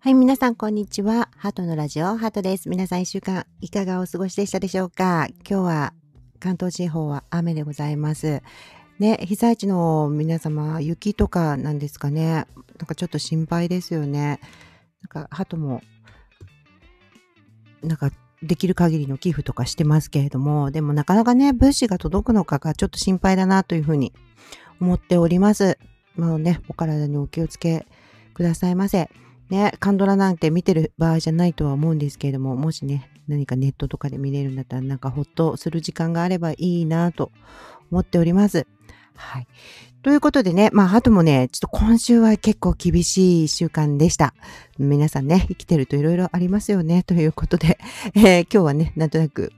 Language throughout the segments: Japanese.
はい、皆さん、こんにちは。ハートのラジオ、ハートです。皆さん、一週間、いかがお過ごしでしたでしょうか？今日は、関東地方は雨でございます。ね、被災地の皆様、雪とかなんですかね？なんかちょっと心配ですよね。なんか、ハトも、なんか、できる限りの寄付とかしてますけれども、でもなかなかね、物資が届くのかがちょっと心配だなというふうに思っております。もうね、お体にお気をつけくださいませ。ね、カンドラなんて見てる場合じゃないとは思うんですけれども、もしね、何かネットとかで見れるんだったら、なんかほっとする時間があればいいなと思っております。はい。ということでね、まあ、あともね、ちょっと今週は結構厳しい一週間でした。皆さんね、生きてると色々ありますよね、ということで、えー、今日はね、なんとなく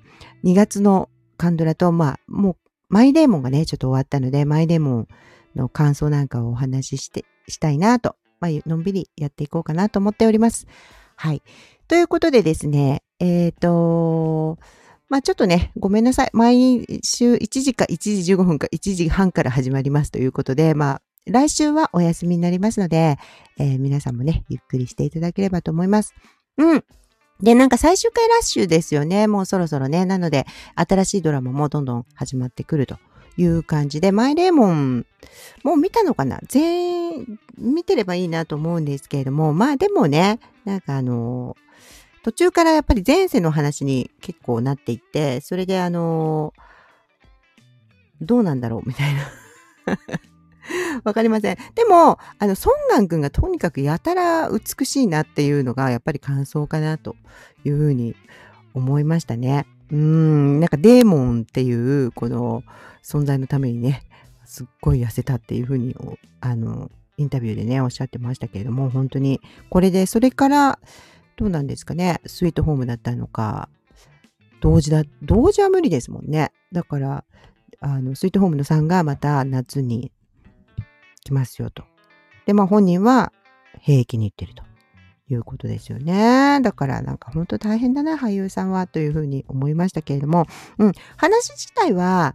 2月のカンドラと、まあ、もう、マイデーモンがね、ちょっと終わったので、マイデーモンの感想なんかをお話しして、したいなとまあ、のんびりやっていこうかなと思っております。はい。ということでですね、えっ、ー、と、まあちょっとね、ごめんなさい。毎週1時か1時15分か1時半から始まりますということで、まあ来週はお休みになりますので、えー、皆さんもね、ゆっくりしていただければと思います。うん。で、なんか最終回ラッシュですよね。もうそろそろね。なので、新しいドラマもどんどん始まってくるという感じで、マイレーモン、もう見たのかな？全員見てればいいなと思うんですけれども、まあでもね、なんかあの、途中からやっぱり前世の話に結構なっていって、それであの、どうなんだろうみたいな。わかりません。でも、あの、ソンガン君がとにかくやたら美しいなっていうのが、やっぱり感想かなというふうに思いましたね。うん、なんかデーモンっていうこの存在のためにね、すっごい痩せたっていうふうに、あの、インタビューでね、おっしゃってましたけれども、本当に、これで、それから、どうなんですかね、スイートホームだったのか、同時だ、同時は無理ですもんね。だから、あの、スイートホームのさんがまた夏に来ますよと。で、まあ本人は兵役に行ってると。いうことですよね。だからなんか本当大変だな、俳優さんはというふうに思いましたけれども、うん、話自体は、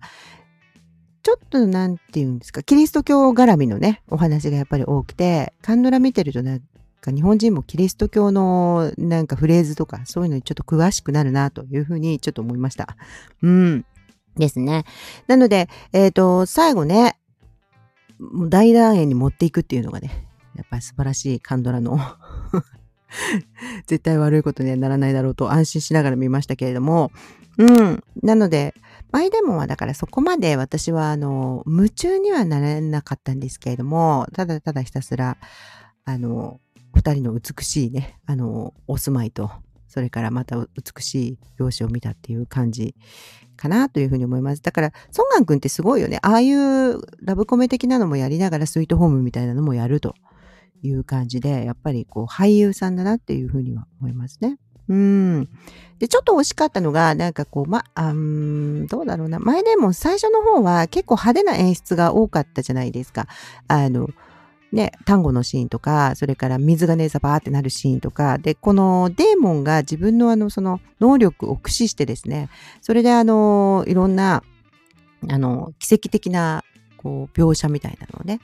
ちょっとなんて言うんですか、キリスト教絡みのね、お話がやっぱり多くて、カンドラ見てるとなんか日本人もキリスト教のなんかフレーズとかそういうのにちょっと詳しくなるなというふうにちょっと思いました。うん。ですね。なので、えっ、ー、と、最後ね、大団円に持っていくっていうのがね、やっぱり素晴らしいカンドラの 絶対悪いことにはならないだろうと安心しながら見ましたけれども、うん。なので、バイデモンはだからそこまで私はあの、夢中にはなれなかったんですけれども、ただただひたすら、あの、二人の美しいね、あの、お住まいと、それからまた美しい容姿を見たっていう感じかなというふうに思います。だから、ソンガン君ってすごいよね。ああいうラブコメ的なのもやりながらスイートホームみたいなのもやると。いう感じで、やっぱりこう俳優さんだなっていうふうには思いますね。うん。で、ちょっと惜しかったのが、なんかこう、ま、あん、どうだろうな。前でも最初の方は結構派手な演出が多かったじゃないですか。あの、ね、単語のシーンとか、それから水がね、ザバーってなるシーンとか、で、このデーモンが自分のあの、その能力を駆使してですね、それであの、いろんな、あの、奇跡的な、こう、描写みたいなのをね、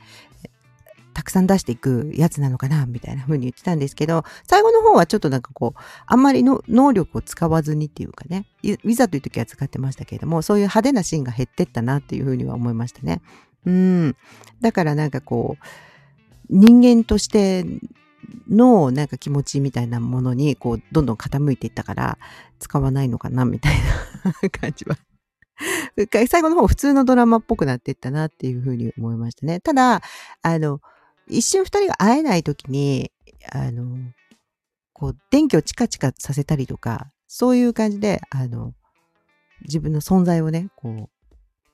たくさん出していくやつなのかなみたいな風に言ってたんですけど、最後の方はちょっとなんかこう、あんまりの能力を使わずにっていうかね、いざという時は使ってましたけれども、そういう派手なシーンが減ってったなっていう風には思いましたね。うん。だからなんかこう、人間としてのなんか気持ちみたいなものにこうどんどん傾いていったから使わないのかなみたいな感じは 最後の方普通のドラマっぽくなっていったなっていうふうに思いましたね。ただ、あの、一瞬二人が会えない時に、あの、こう、電気をチカチカさせたりとか、そういう感じで、あの、自分の存在をね、こう、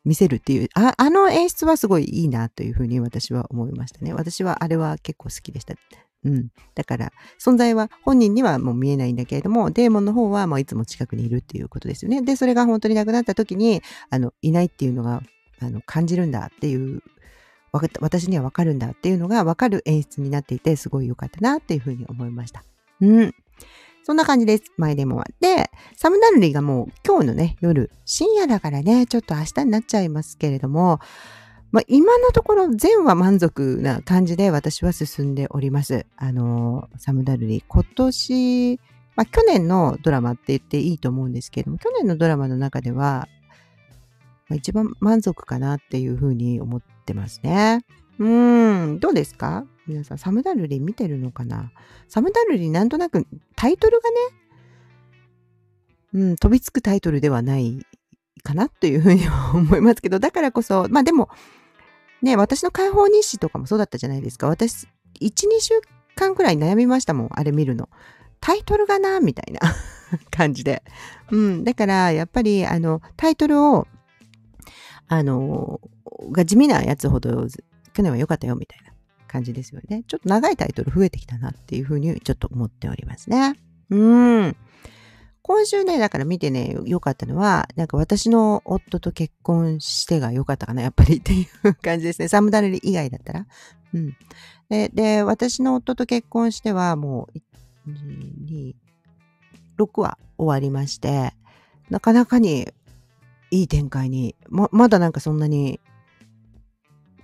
見せるっていう、ああの演出はすごいいいなというふうに私は思いましたね。私はあれは結構好きでした。うん。だから、存在は本人にはもう見えないんだけれども、デーモンの方はもういつも近くにいるっていうことですよね。で、それが本当になくなった時に、あの、いないっていうのが、あの、感じるんだっていう私にはわかるんだっていうのがわかる演出になっていて、すごい良かったなっていうふうに思いました。うん。そんな感じです。マイデモは。で、サムダルリがもう今日のね、夜、深夜だからね、ちょっと明日になっちゃいますけれども、まあ、今のところ全は満足な感じで私は進んでおります。あの、サムダルリ。今年、まあ、去年のドラマって言っていいと思うんですけれども、去年のドラマの中では、まあ、一番満足かなっていうふうに思ってますね。うーん、どうですか？皆さん、サムダルリ見てるのかな？サムダルリなんとなくタイトルがね、うん、飛びつくタイトルではないかなというふうには思いますけど、だからこそ、まあでも、ね、私の解放日誌とかもそうだったじゃないですか。私、1、2週間くらい悩みましたもん、あれ見るの。タイトルがな、みたいな 感じで。うん。だから、やっぱり、あの、タイトルを、あの、が地味なやつほど、去年は良かったよ、みたいな感じですよね。ちょっと長いタイトル増えてきたなっていうふうに、ちょっと思っておりますね。うん。今週ね、だから見てね、良かったのは、なんか私の夫と結婚してが良かったかな、やっぱりっていう感じですね。サムダレル以外だったら。うん。で、で私の夫と結婚してはもう、2、6話終わりまして、なかなかにいい展開に、ま、まだなんかそんなに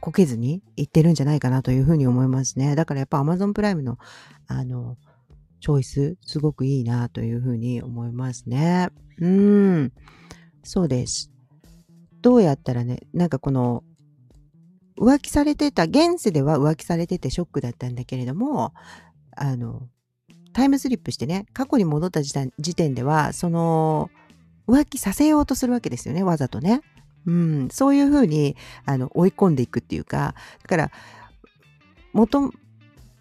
こけずにいってるんじゃないかなというふうに思いますね。だからやっぱ Amazon プライムの、あの、チョイス、すごくいいなというふうに思いますね。うん。そうです。どうやったらね、なんかこの、浮気されてた、現世では浮気されててショックだったんだけれども、あの、タイムスリップしてね、過去に戻った時点では、その、浮気させようとするわけですよね、わざとね。うん、そういうふうに、あの、追い込んでいくっていうか、だから、元、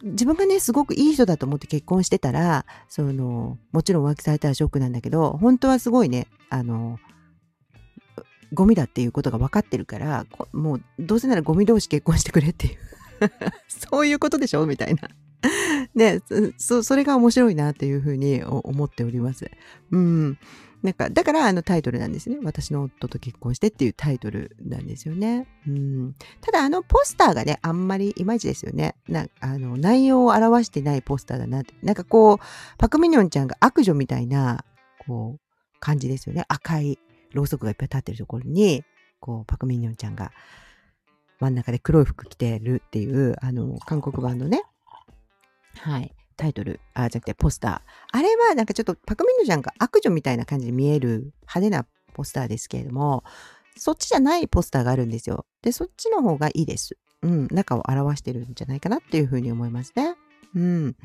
自分がね、すごくいい人だと思って結婚してたら、その、もちろん浮気されたらショックなんだけど、本当はすごいね、あの、ゴミだっていうことが分かってるから、もうどうせならゴミ同士結婚してくれっていう そういうことでしょ？みたいなね、そ、それが面白いなっていうふうに思っております。うん。なんか、だからあのタイトルなんですね。私の夫と結婚してっていうタイトルなんですよね。うん。ただあのポスターがね、あんまりいまいちですよね。なあの、内容を表してないポスターだなって。なんかこう、パクミニョンちゃんが悪女みたいな、こう、感じですよね。赤いろうそくがいっぱい立ってるところに、こう、パクミニョンちゃんが真ん中で黒い服着てるっていう、あの、韓国版のね、はい。タイトル、あ、じゃなくてポスター。あれはなんかちょっとパクミンヌちゃんが悪女みたいな感じで見える派手なポスターですけれども、そっちじゃないポスターがあるんですよ。で、そっちの方がいいです。うん、中を表してるんじゃないかなっていうふうに思いますね。うん。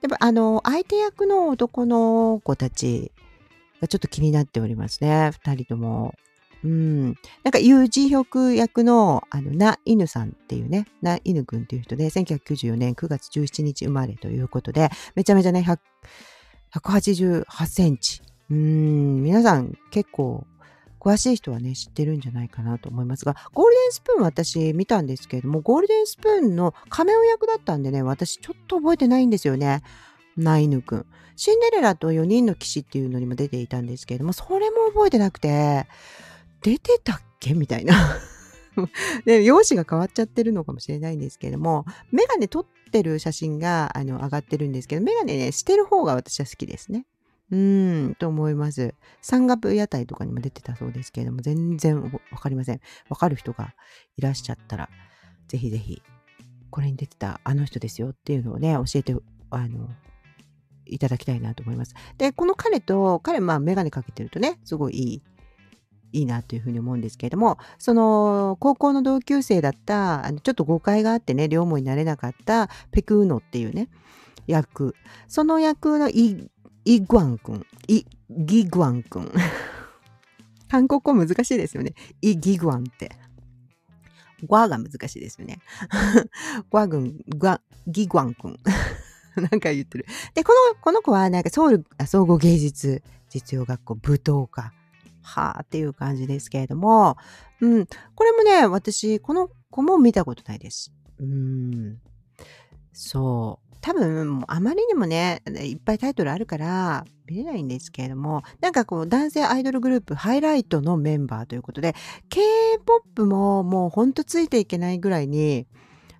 でも、あの、相手役の男の子たちがちょっと気になっておりますね。二人とも。うん。なんか、ユージヒョク役の、あの、ナ・イヌさんっていうね、ナ・イヌ君っていう人で、1994年9月17日生まれということで、めちゃめちゃね、188センチ。うん、皆さん結構、詳しい人はね、知ってるんじゃないかなと思いますが、ゴールデンスプーン私見たんですけれども、ゴールデンスプーンのカメオ役だったんでね、私ちょっと覚えてないんですよね。ナイヌくん。シンデレラと4人の騎士っていうのにも出ていたんですけれども、それも覚えてなくて、出てたっけ？みたいな で、容姿が変わっちゃってるのかもしれないんですけれども、メガネ撮ってる写真があの上がってるんですけど、メガネね、してる方が私は好きですね。うーん、と思います。山岳屋台とかにも出てたそうですけれども、全然わかりません。わかる人がいらっしゃったら、ぜひぜひ、これに出てたあの人ですよっていうのをね、教えて、あの、いただきたいなと思います。で、この彼と、彼、まあ、メガネかけてるとね、すごいいいいいなというふうに思うんですけれども、その高校の同級生だった、あのちょっと誤解があってね、両思いになれなかったペクーノっていうね、役。その役のイ・イグワン君、イ・ギグワン君。韓国語難しいですよね。イ・ギグワンって。グワが難しいですよね。グワ軍、ワ、ギグワン君。なんか言ってる。で、この、この子はなんかソウル総合芸術実用学校舞踏家はあっていう感じですけれども、うん、これもね、私、この子も見たことないです。うん、そう。多分、あまりにもね、いっぱいタイトルあるから見れないんですけれども、なんかこう、男性アイドルグループハイライトのメンバーということで、K-POP ももうほんとついていけないぐらいに、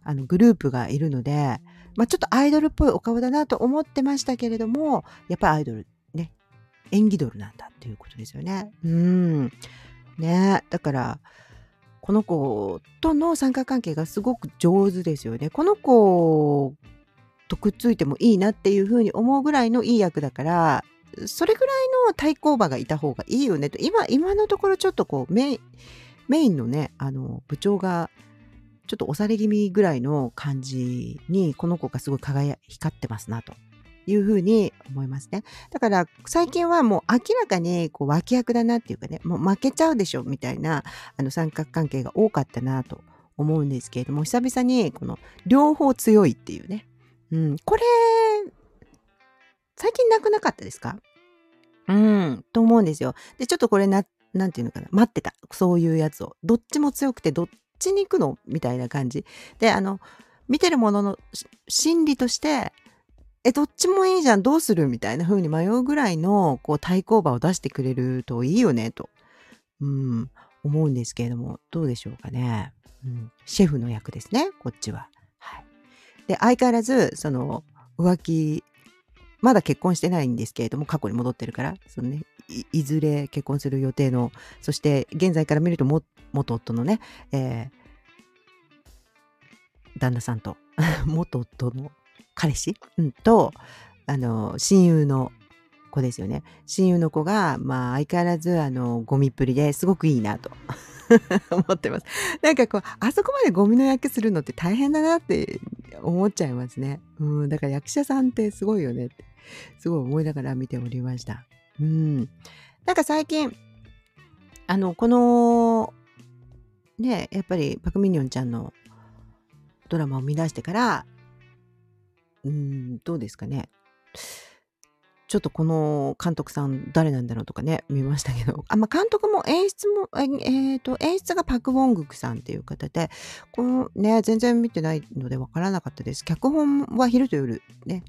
あの、グループがいるので、まあちょっとアイドルっぽいお顔だなと思ってましたけれども、やっぱりアイドル演技ドルなんだっていうことですよね。うん。ねだから、この子との三角関係がすごく上手ですよね。この子とくっついてもいいなっていうふうに思うぐらいのいい役だから、それぐらいの対抗馬がいた方がいいよねと。今、今のところちょっとこうメ、メインのね、あの、部長がちょっと押され気味ぐらいの感じに、この子がすごい輝、光ってますなと。いうふうに思いますね。だから最近はもう明らかにこう脇役だなっていうかね、もう負けちゃうでしょみたいなあの三角関係が多かったなと思うんですけれども、久々にこの両方強いっていうね。うん、これ、最近なくなかったですか？うん、と思うんですよ。で、ちょっとこれな、なんていうのかな、待ってた。そういうやつを。どっちも強くて、どっちに行くの？みたいな感じ。で、あの、見てるものの心理として、え、どっちもいいじゃん、どうするみたいな風に迷うぐらいの、こう、対抗馬を出してくれるといいよね、と、うん、思うんですけれども、どうでしょうかね。うん、シェフの役ですね、こっちは。はい。で、相変わらず、その、浮気、まだ結婚してないんですけれども、過去に戻ってるから、そのね、いいずれ結婚する予定の、そして現在から見るとも、元夫のね、えー、旦那さんと、元夫の彼氏、うん、と、あの、親友の子ですよね。親友の子が、まあ、相変わらず、あの、ゴミっぷりですごくいいなと 思ってます。なんかこう、あそこまでゴミの役するのって大変だなって思っちゃいますね。うん、だから役者さんってすごいよねって、すごい思いながら見ておりました。うん。なんか最近、あの、この、ね、やっぱりパクミニョンちゃんのドラマを見出してから、うん、どうですかね。ちょっとこの監督さん誰なんだろうとかね、見ましたけど、あ、まあ、監督も演出も、えっ、ー、と、演出がパク・ウォングクさんっていう方で、このね、全然見てないのでわからなかったです。脚本は昼と夜ね、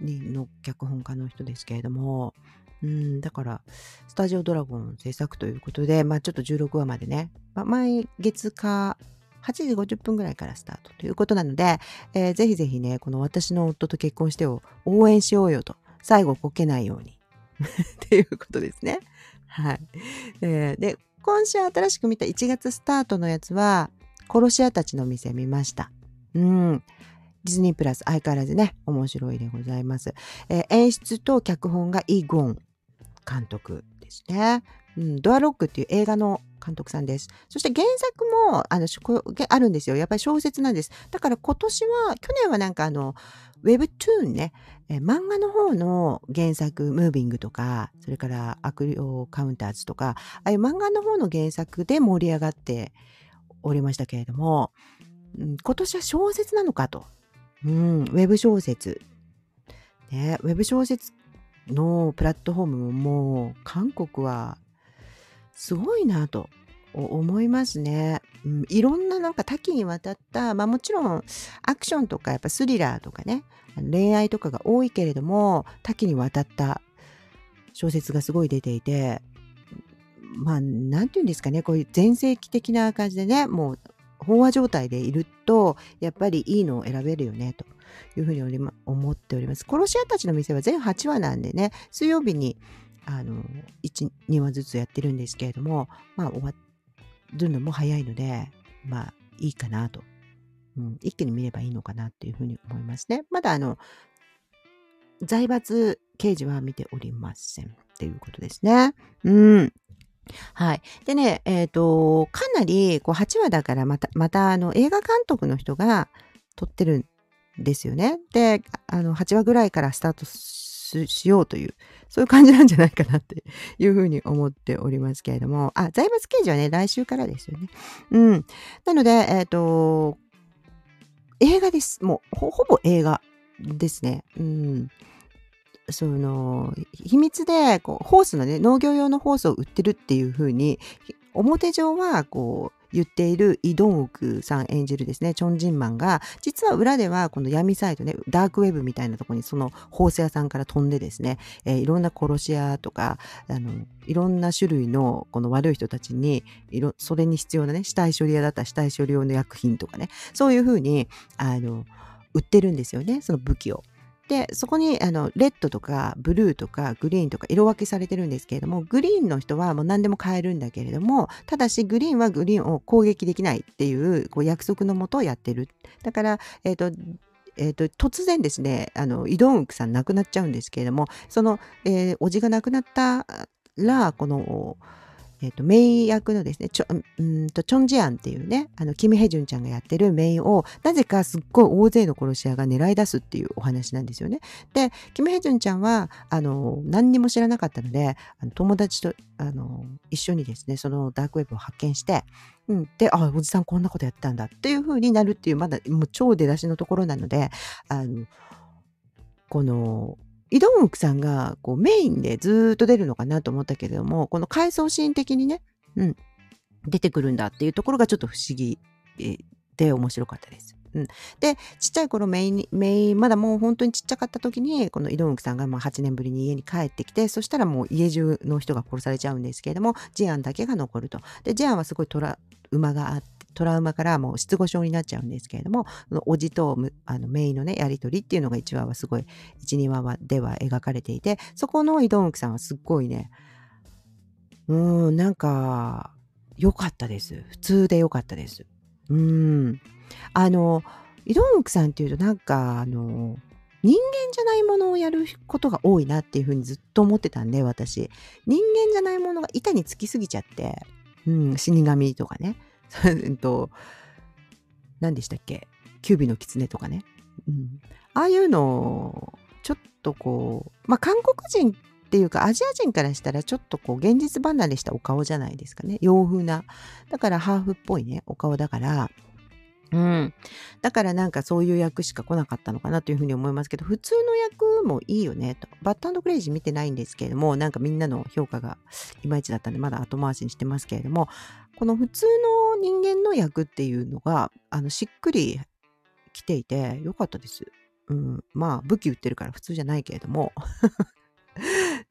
の脚本家の人ですけれども、うん、だから、スタジオドラゴン制作ということで、まあちょっと16話までね、まあ、毎月か8時50分ぐらいからスタートということなので、えー、ぜひぜひね、この私の夫と結婚してを応援しようよと、最後こけないように っていうことですね。はい。えー、で、今週新しく見た1月スタートのやつは、殺し屋たちの店見ました。うん。ディズニープラス相変わらずね、面白いでございます。えー、演出と脚本がイ・ゴン監督ですね。うん、ドアロックっていう映画の監督さんです。そして原作もあのあるんですよ。やっぱり小説なんです。だから今年は、去年はなんかあの、ウェブトゥーンね、え漫画の方の原作、ムービングとか、それから悪霊カウンターズとか、ああいう漫画の方の原作で盛り上がっておりましたけれども、うん、今年は小説なのかと。うん、ウェブ小説。ね、ウェブ小説のプラットフォームももう韓国はすごいなと思いますね。うん、いろんななんか多岐にわたった、まあもちろんアクションとかやっぱスリラーとかね、恋愛とかが多いけれども、多岐にわたった小説がすごい出ていて、まあなんていうんですかね、こういう全盛期的な感じでね、もう飽和状態でいると、やっぱりいいのを選べるよね、というふうに思っております。殺し屋たちの店は全8話なんでね、水曜日にあの、1、2話ずつやってるんですけれども、まあ終わるのも早いので、まあいいかなと。うん、一気に見ればいいのかなっていうふうに思いますね。まだあの、財閥刑事は見ておりませんっていうことですね。うん。はい。でね、えっ、ー、と、かなり、こう、8話だから、また、また、あの、映画監督の人が撮ってるんですよね。で、あの、8話ぐらいからスタートしようという、そういう感じなんじゃないかなって いうふうに思っておりますけれども、あ、財閥刑事はね、来週からですよね。うん。なので、えっ、ー、と、映画です。もうほ、ほぼ映画ですね。うん。その、秘密で、こう、ホースのね、農業用のホースを売ってるっていうふうに、表上は、こう、言っているイ・ドンウクさん演じるですね、チョン・ジンマンが、実は裏ではこの闇サイトね、ダークウェブみたいなところにそのホース屋さんから飛んでですね、えー、いろんな殺し屋とか、あの、いろんな種類のこの悪い人たちに、いろ、それに必要なね、死体処理屋だったら死体処理用の薬品とかね、そういうふうに、あの、売ってるんですよね、その武器を。で、そこに、あの、レッドとか、ブルーとか、グリーンとか色分けされてるんですけれども、グリーンの人はもう何でも買えるんだけれども、ただし、グリーンはグリーンを攻撃できないっていう、こう、約束のもとをやってる。だから、えっ、ー、と、えーと、突然ですねあのイドンウクさん亡くなっちゃうんですけれどもその、えー、おじが亡くなったらこのえっ、ー、と、メイ役のですね、ちょ、うんと、チョンジアンっていうね、あの、キム・ヘジュンちゃんがやってるメイを、なぜかすっごい大勢の殺し屋が狙い出すっていうお話なんですよね。で、キム・ヘジュンちゃんは、あの、何にも知らなかったので、あの友達と、あの、一緒にですね、そのダークウェブを発見して、うん、で、あ、おじさんこんなことやったんだっていう風になるっていう、まだもう超出だしのところなので、あの、この、イ・ドンウクさんがこうメインでずっと出るのかなと思ったけれども、この回想シーン的にね、うん、出てくるんだっていうところがちょっと不思議で面白かったです。うん、でちっちゃい頃メイにメイまだもう本当にちっちゃかった時にこのイ・ドンウクさんがまあ8年ぶりに家に帰ってきてそしたらもう家中の人が殺されちゃうんですけれどもジアンだけが残ると。でジアンはすごいトラ馬があってトラウマからもう失語症になっちゃうんですけれども、おじとあのメイのね、やりとりっていうのが1話はすごい、1、2話はでは描かれていて、そこのイドンウクさんはすっごいね、うん、なんか、良かったです。普通で良かったです。うん。あの、イドンウクさんっていうとなんか、あの、人間じゃないものをやることが多いなっていうふうにずっと思ってたんで、私。人間じゃないものが板につきすぎちゃって、うん、死神とかね。えっと、何でしたっけ？キュービの狐とかね。うん。ああいうのをちょっとこう、まあ、韓国人っていうかアジア人からしたらちょっとこう現実離れしたお顔じゃないですかね。洋風な。だからハーフっぽいね、お顔だから、うん。だからなんかそういう役しか来なかったのかなというふうに思いますけど、普通の役もいいよねと。バッタクレイジー見てないんですけれども、なんかみんなの評価がいまいちだったんで、まだ後回しにしてますけれども、この普通の人間の役っていうのが、あの、しっくり来ていてよかったです。うん。まあ、武器売ってるから普通じゃないけれども。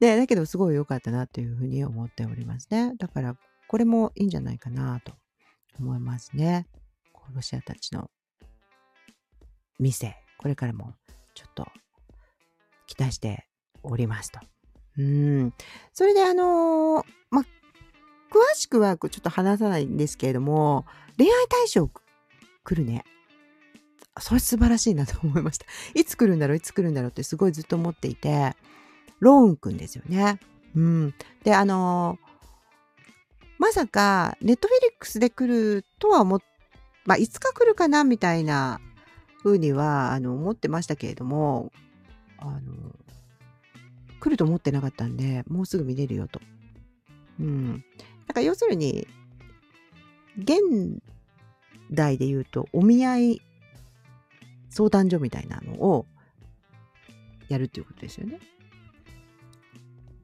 で、だけどすごい良かったなというふうに思っておりますね。だから、これもいいんじゃないかなと思いますね。ロシアたちの店、これからもちょっと期待しておりますと。うん。それであのー、ま、詳しくはちょっと話さないんですけれども、恋愛対象来るね。それ素晴らしいなと思いました。いつ来るんだろういつ来るんだろうってすごいずっと思っていて、ローンくんですよね。うん。で、あの、まさか、ネットフィリックスで来るとは思っまあ、いつか来るかなみたいな風にはあの思ってましたけれどもあの来ると思ってなかったんでもうすぐ見れるよと。うん。なんか要するに現代で言うとお見合い相談所みたいなのをやるっていうことですよね。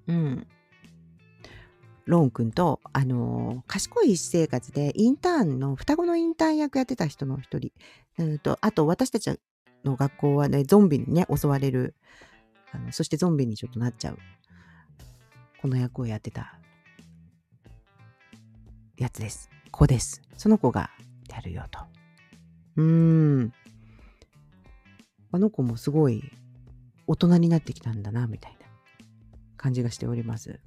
うん。ローン君と、あのー、賢い私生活でインターンの、双子のインターン役やってた人の一人、うんと、あと私たちの学校はね、ゾンビにね、襲われる、あのそしてゾンビにちょっとなっちゃう、この役をやってたやつです。子です。その子がやるよと。うーん。あの子もすごい大人になってきたんだな、みたいな感じがしております。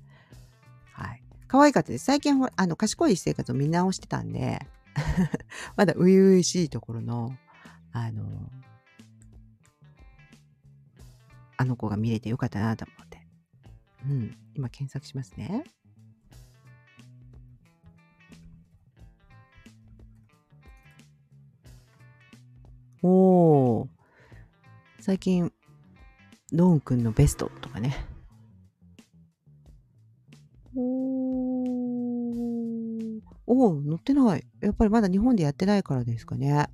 はい。可愛かったです。最近、あの、賢い生活を見直してたんで まだ初々しいところの、あの、あの子が見れてよかったなと思って。うん。今検索しますね。おー。最近、ローンくんのベストとかね。おお、乗ってない。やっぱりまだ日本でやってないからですかね。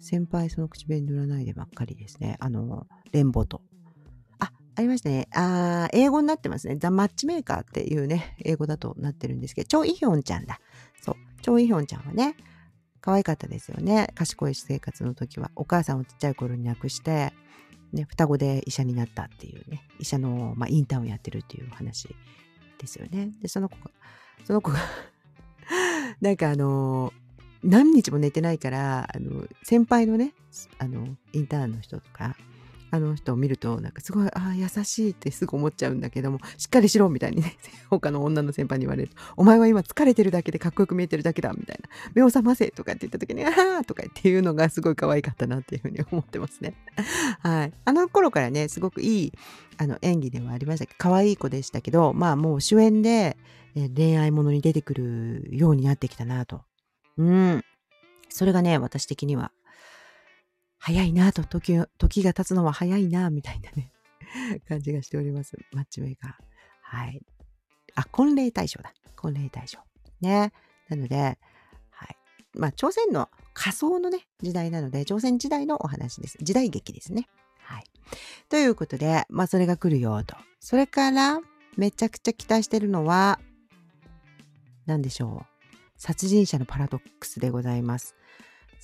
先輩その口紅塗らないでばっかりですね。あの、レンボと。あ、ありましたね。あ英語になってますね。ザ・マッチメーカーっていうね、英語だとなってるんですけど、チョ・イヒョンちゃんだ。そう。チョ・イヒョンちゃんはね、可愛かったですよね。賢い私生活の時は。お母さんをちっちゃい頃に亡くして、ね、双子で医者になったっていうね、医者の、まあ、インターンをやってるっていう話ですよね。で、その子が、その子が なんかあの何日も寝てないからあの先輩のねあのインターンの人とかあの人を見ると、なんかすごい、ああ、優しいってすぐ思っちゃうんだけども、しっかりしろみたいにね、他の女の先輩に言われると、お前は今疲れてるだけでかっこよく見えてるだけだみたいな、目を覚ませとかって言った時に、ああとかっていうのがすごい可愛かったなっていうふうに思ってますね。はい。あの頃からね、すごくいいあの演技ではありましたけど、可愛い子でしたけど、まあもう主演で、恋愛ものに出てくるようになってきたなと。うん。それがね、私的には早いなと、時、時が経つのは早いな、みたいなね、感じがしております。マッチメーカー。はい。あ、婚礼対象だ。婚礼対象。ね。なので、はい。まあ、朝鮮の仮想のね、時代なので、朝鮮時代のお話です。時代劇ですね。はい。ということで、まあ、それが来るよと。それから、めちゃくちゃ期待してるのは、何でしょう。殺人者のパラドックスでございます。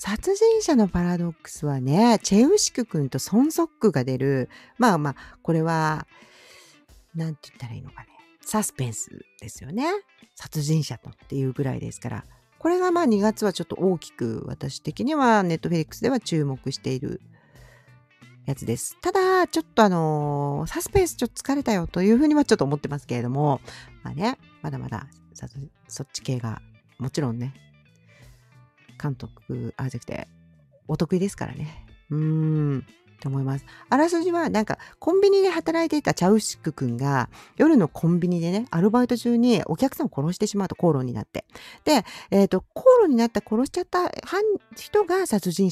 殺人者のパラドックスはね、チェウシク君とソンソックが出る、まあまあ、これは、なんて言ったらいいのかね。サスペンスですよね。殺人者とっていうぐらいですから。これがまあ2月はちょっと大きく私的にはネットフェリックスでは注目しているやつです。ただ、ちょっとあのー、サスペンスちょっと疲れたよというふうにはちょっと思ってますけれども、まあね、まだまだそっち系がもちろんね、監督、あ、じゃなくて、お得意ですからね。うーん。と思います。あらすじはなんかコンビニで働いていたチャウシック君が夜のコンビニでね、アルバイト中にお客さんを殺してしまうと口論になって。で、えっ、ー、と、口論になった殺しちゃった人が殺人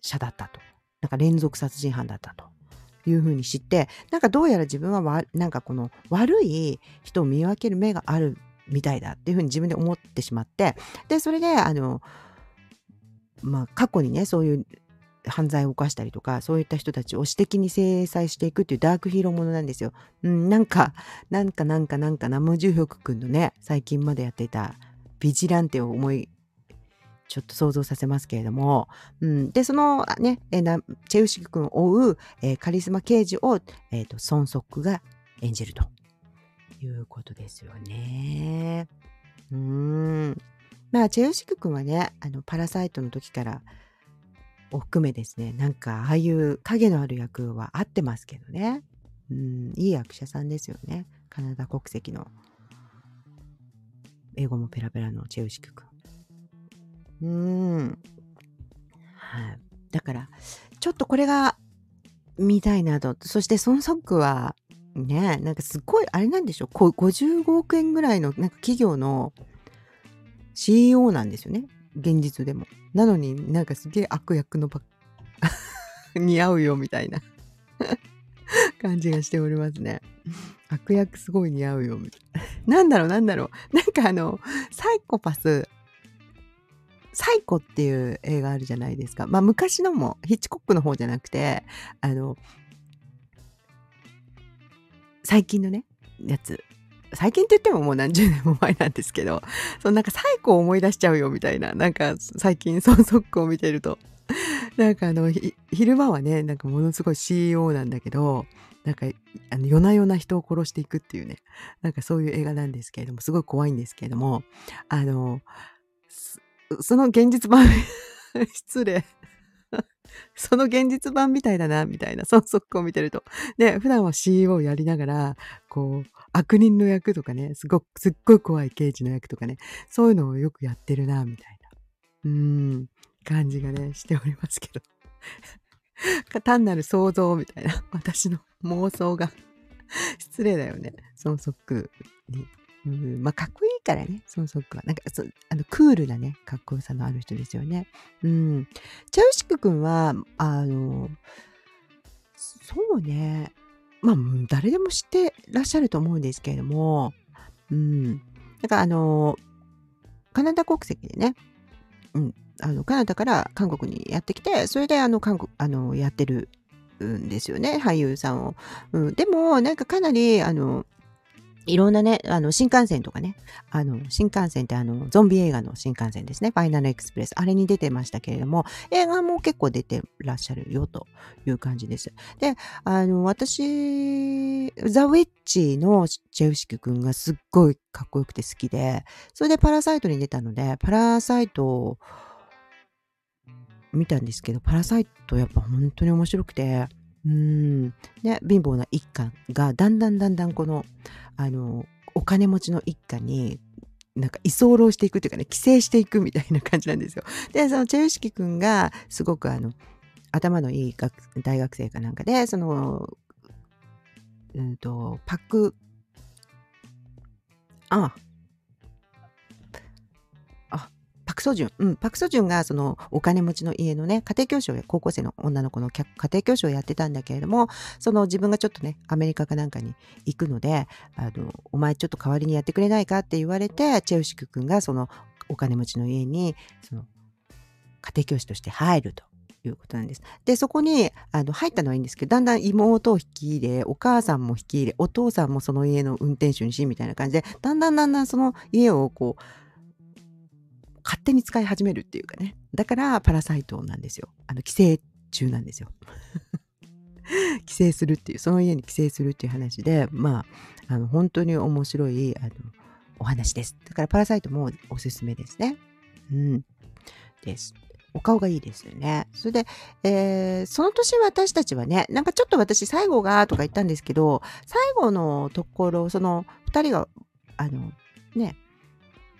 者だったと。なんか連続殺人犯だったと。いうふうに知って、なんかどうやら自分はわなんかこの悪い人を見分ける目があるみたいだっていうふうに自分で思ってしまってでそれであのまあ過去にねそういう犯罪を犯したりとかそういった人たちを私的に制裁していくっていうダークヒーローものなんですよ。うん、なんかなんかなんかなんかナムジュヒョク君のね最近までやっていたビジランテを思いちょっと想像させますけれども、うん、でそのねえなチェウシク君を追う、えー、カリスマ刑事を、えーと、孫則が演じると。いうことですよね。うーん。まあ、チェヨシク君はね、あの、パラサイトの時からを含めですね、なんか、ああいう影のある役は合ってますけどね。うん、いい役者さんですよね。カナダ国籍の。英語もペラペラのチェウシク君。うん。はい。だから、ちょっとこれが見たいなと。そして、ソンソックは、ねなんかすごいあれなんでしょう。55億円ぐらいのなんか企業の CEO なんですよね。現実でも。なのになんかすげえ悪役のば 似合うよみたいな。感じがしておりますね。悪役すごい似合うよみたいな。なんだろうなんだろう。なんかあのサイコパスサイコっていう映画あるじゃないですか。まあ昔のもヒッチコックの方じゃなくて、あの、最近のね、やつ。最近って言ってももう何十年も前なんですけど、そのなんか最高を思い出しちゃうよみたいな、なんか最近ソンソックを見てると。なんかあの、昼間はね、なんかものすごい CEO なんだけど、なんか、あの、夜な夜な人を殺していくっていうね、なんかそういう映画なんですけれども、すごい怖いんですけれども、あの、その現実版 失礼 その現実版みたいだな、みたいな、その速攻を見てると。で、普段は CEO やりながら、こう、悪人の役とかね、すごく、すっごい怖い刑事の役とかね、そういうのをよくやってるな、みたいな、うーん、感じがね、しておりますけど。単なる想像みたいな、私の妄想が失礼だよね。そのソックにうん、まあ、かっこいいからね、そのソックは。なんかそ、あの、クールなね、かっこよさのある人ですよね。うん。チャウシク君は、あの、そうね、まあ、誰でも知ってらっしゃると思うんですけれども、うん。だか、あの、カナダ国籍でね、うん、あの、カナダから韓国にやってきて、それで、あの、韓国、あの、やってるんですよね、俳優さんを。うん、でも、なんかかなり、あの、いろんなね、あの、新幹線とかね、あの、新幹線ってあの、ゾンビ映画の新幹線ですね、ファイナルエクスプレス、あれに出てましたけれども、映画も結構出てらっしゃるよという感じです。で、あの、私、ザ・ウィッチのチェウシキ君がすっごいかっこよくて好きで、それでパラサイトに出たので、パラサイトを見たんですけど、パラサイトやっぱ本当に面白くて、うんね貧乏な一家がだんだんだんだんこのあのお金持ちの一家になんか居候していくっていうかね寄生していくみたいな感じなんですよ。でそのチェルシキ君がすごくあの頭のいい学大学生かなんかでそのうんとパクああパクソジュン、うん、パクソジュンがそのお金持ちの家のね家庭教師を高校生の女の子の家庭教師をやってたんだけれどもその自分がちょっとねアメリカかなんかに行くのであのお前ちょっと代わりにやってくれないかって言われてチェウシク君がそのお金持ちの家にその家庭教師として入るということなんです。で、そこにあの入ったのはいいんですけど、だんだん妹を引き入れ、お母さんも引き入れ、お父さんもその家の運転手にし、みたいな感じで、だんだんだんだんその家をこう、勝手に使い始めるっていうかね。だからパラサイトなんですよ。あの、寄生虫なんですよ。寄生するっていう、その家に寄生するっていう話で、まあ、あの本当に面白いあのお話です。だからパラサイトもおすすめですね。うん。です。お顔がいいですよね。それで、えー、その年私たちはね、なんかちょっと私最後がとか言ったんですけど、最後のところ、その2人が、あの、ね、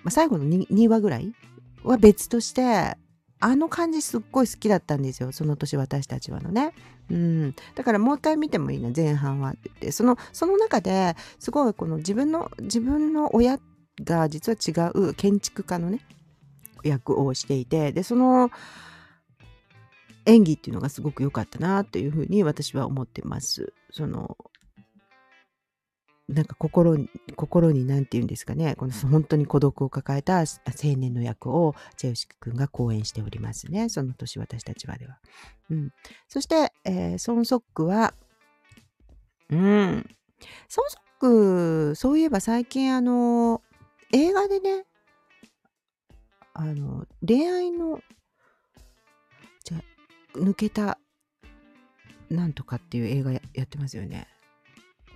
まあ、最後の 2, 2話ぐらいは別として、あの感じすっごい好きだったんですよ。その年私たちはのね。うん。だからもう一回見てもいいな、前半はって言って。その、その中ですごいこの自分の、自分の親が実は違う建築家のね、役をしていてでその演技っていうのがすごく良かったなというふうに私は思ってます。そのなんか心に、心に何て言うんですかね、この本当に孤独を抱えた青年の役をチェウシク君が講演しておりますね。その年私たちはでは。うん。そして、えー、ソンソックは、うん。ソンソック、そういえば最近あの、映画でね、あの、恋愛の、じゃ抜けた、なんとかっていう映画やってますよね。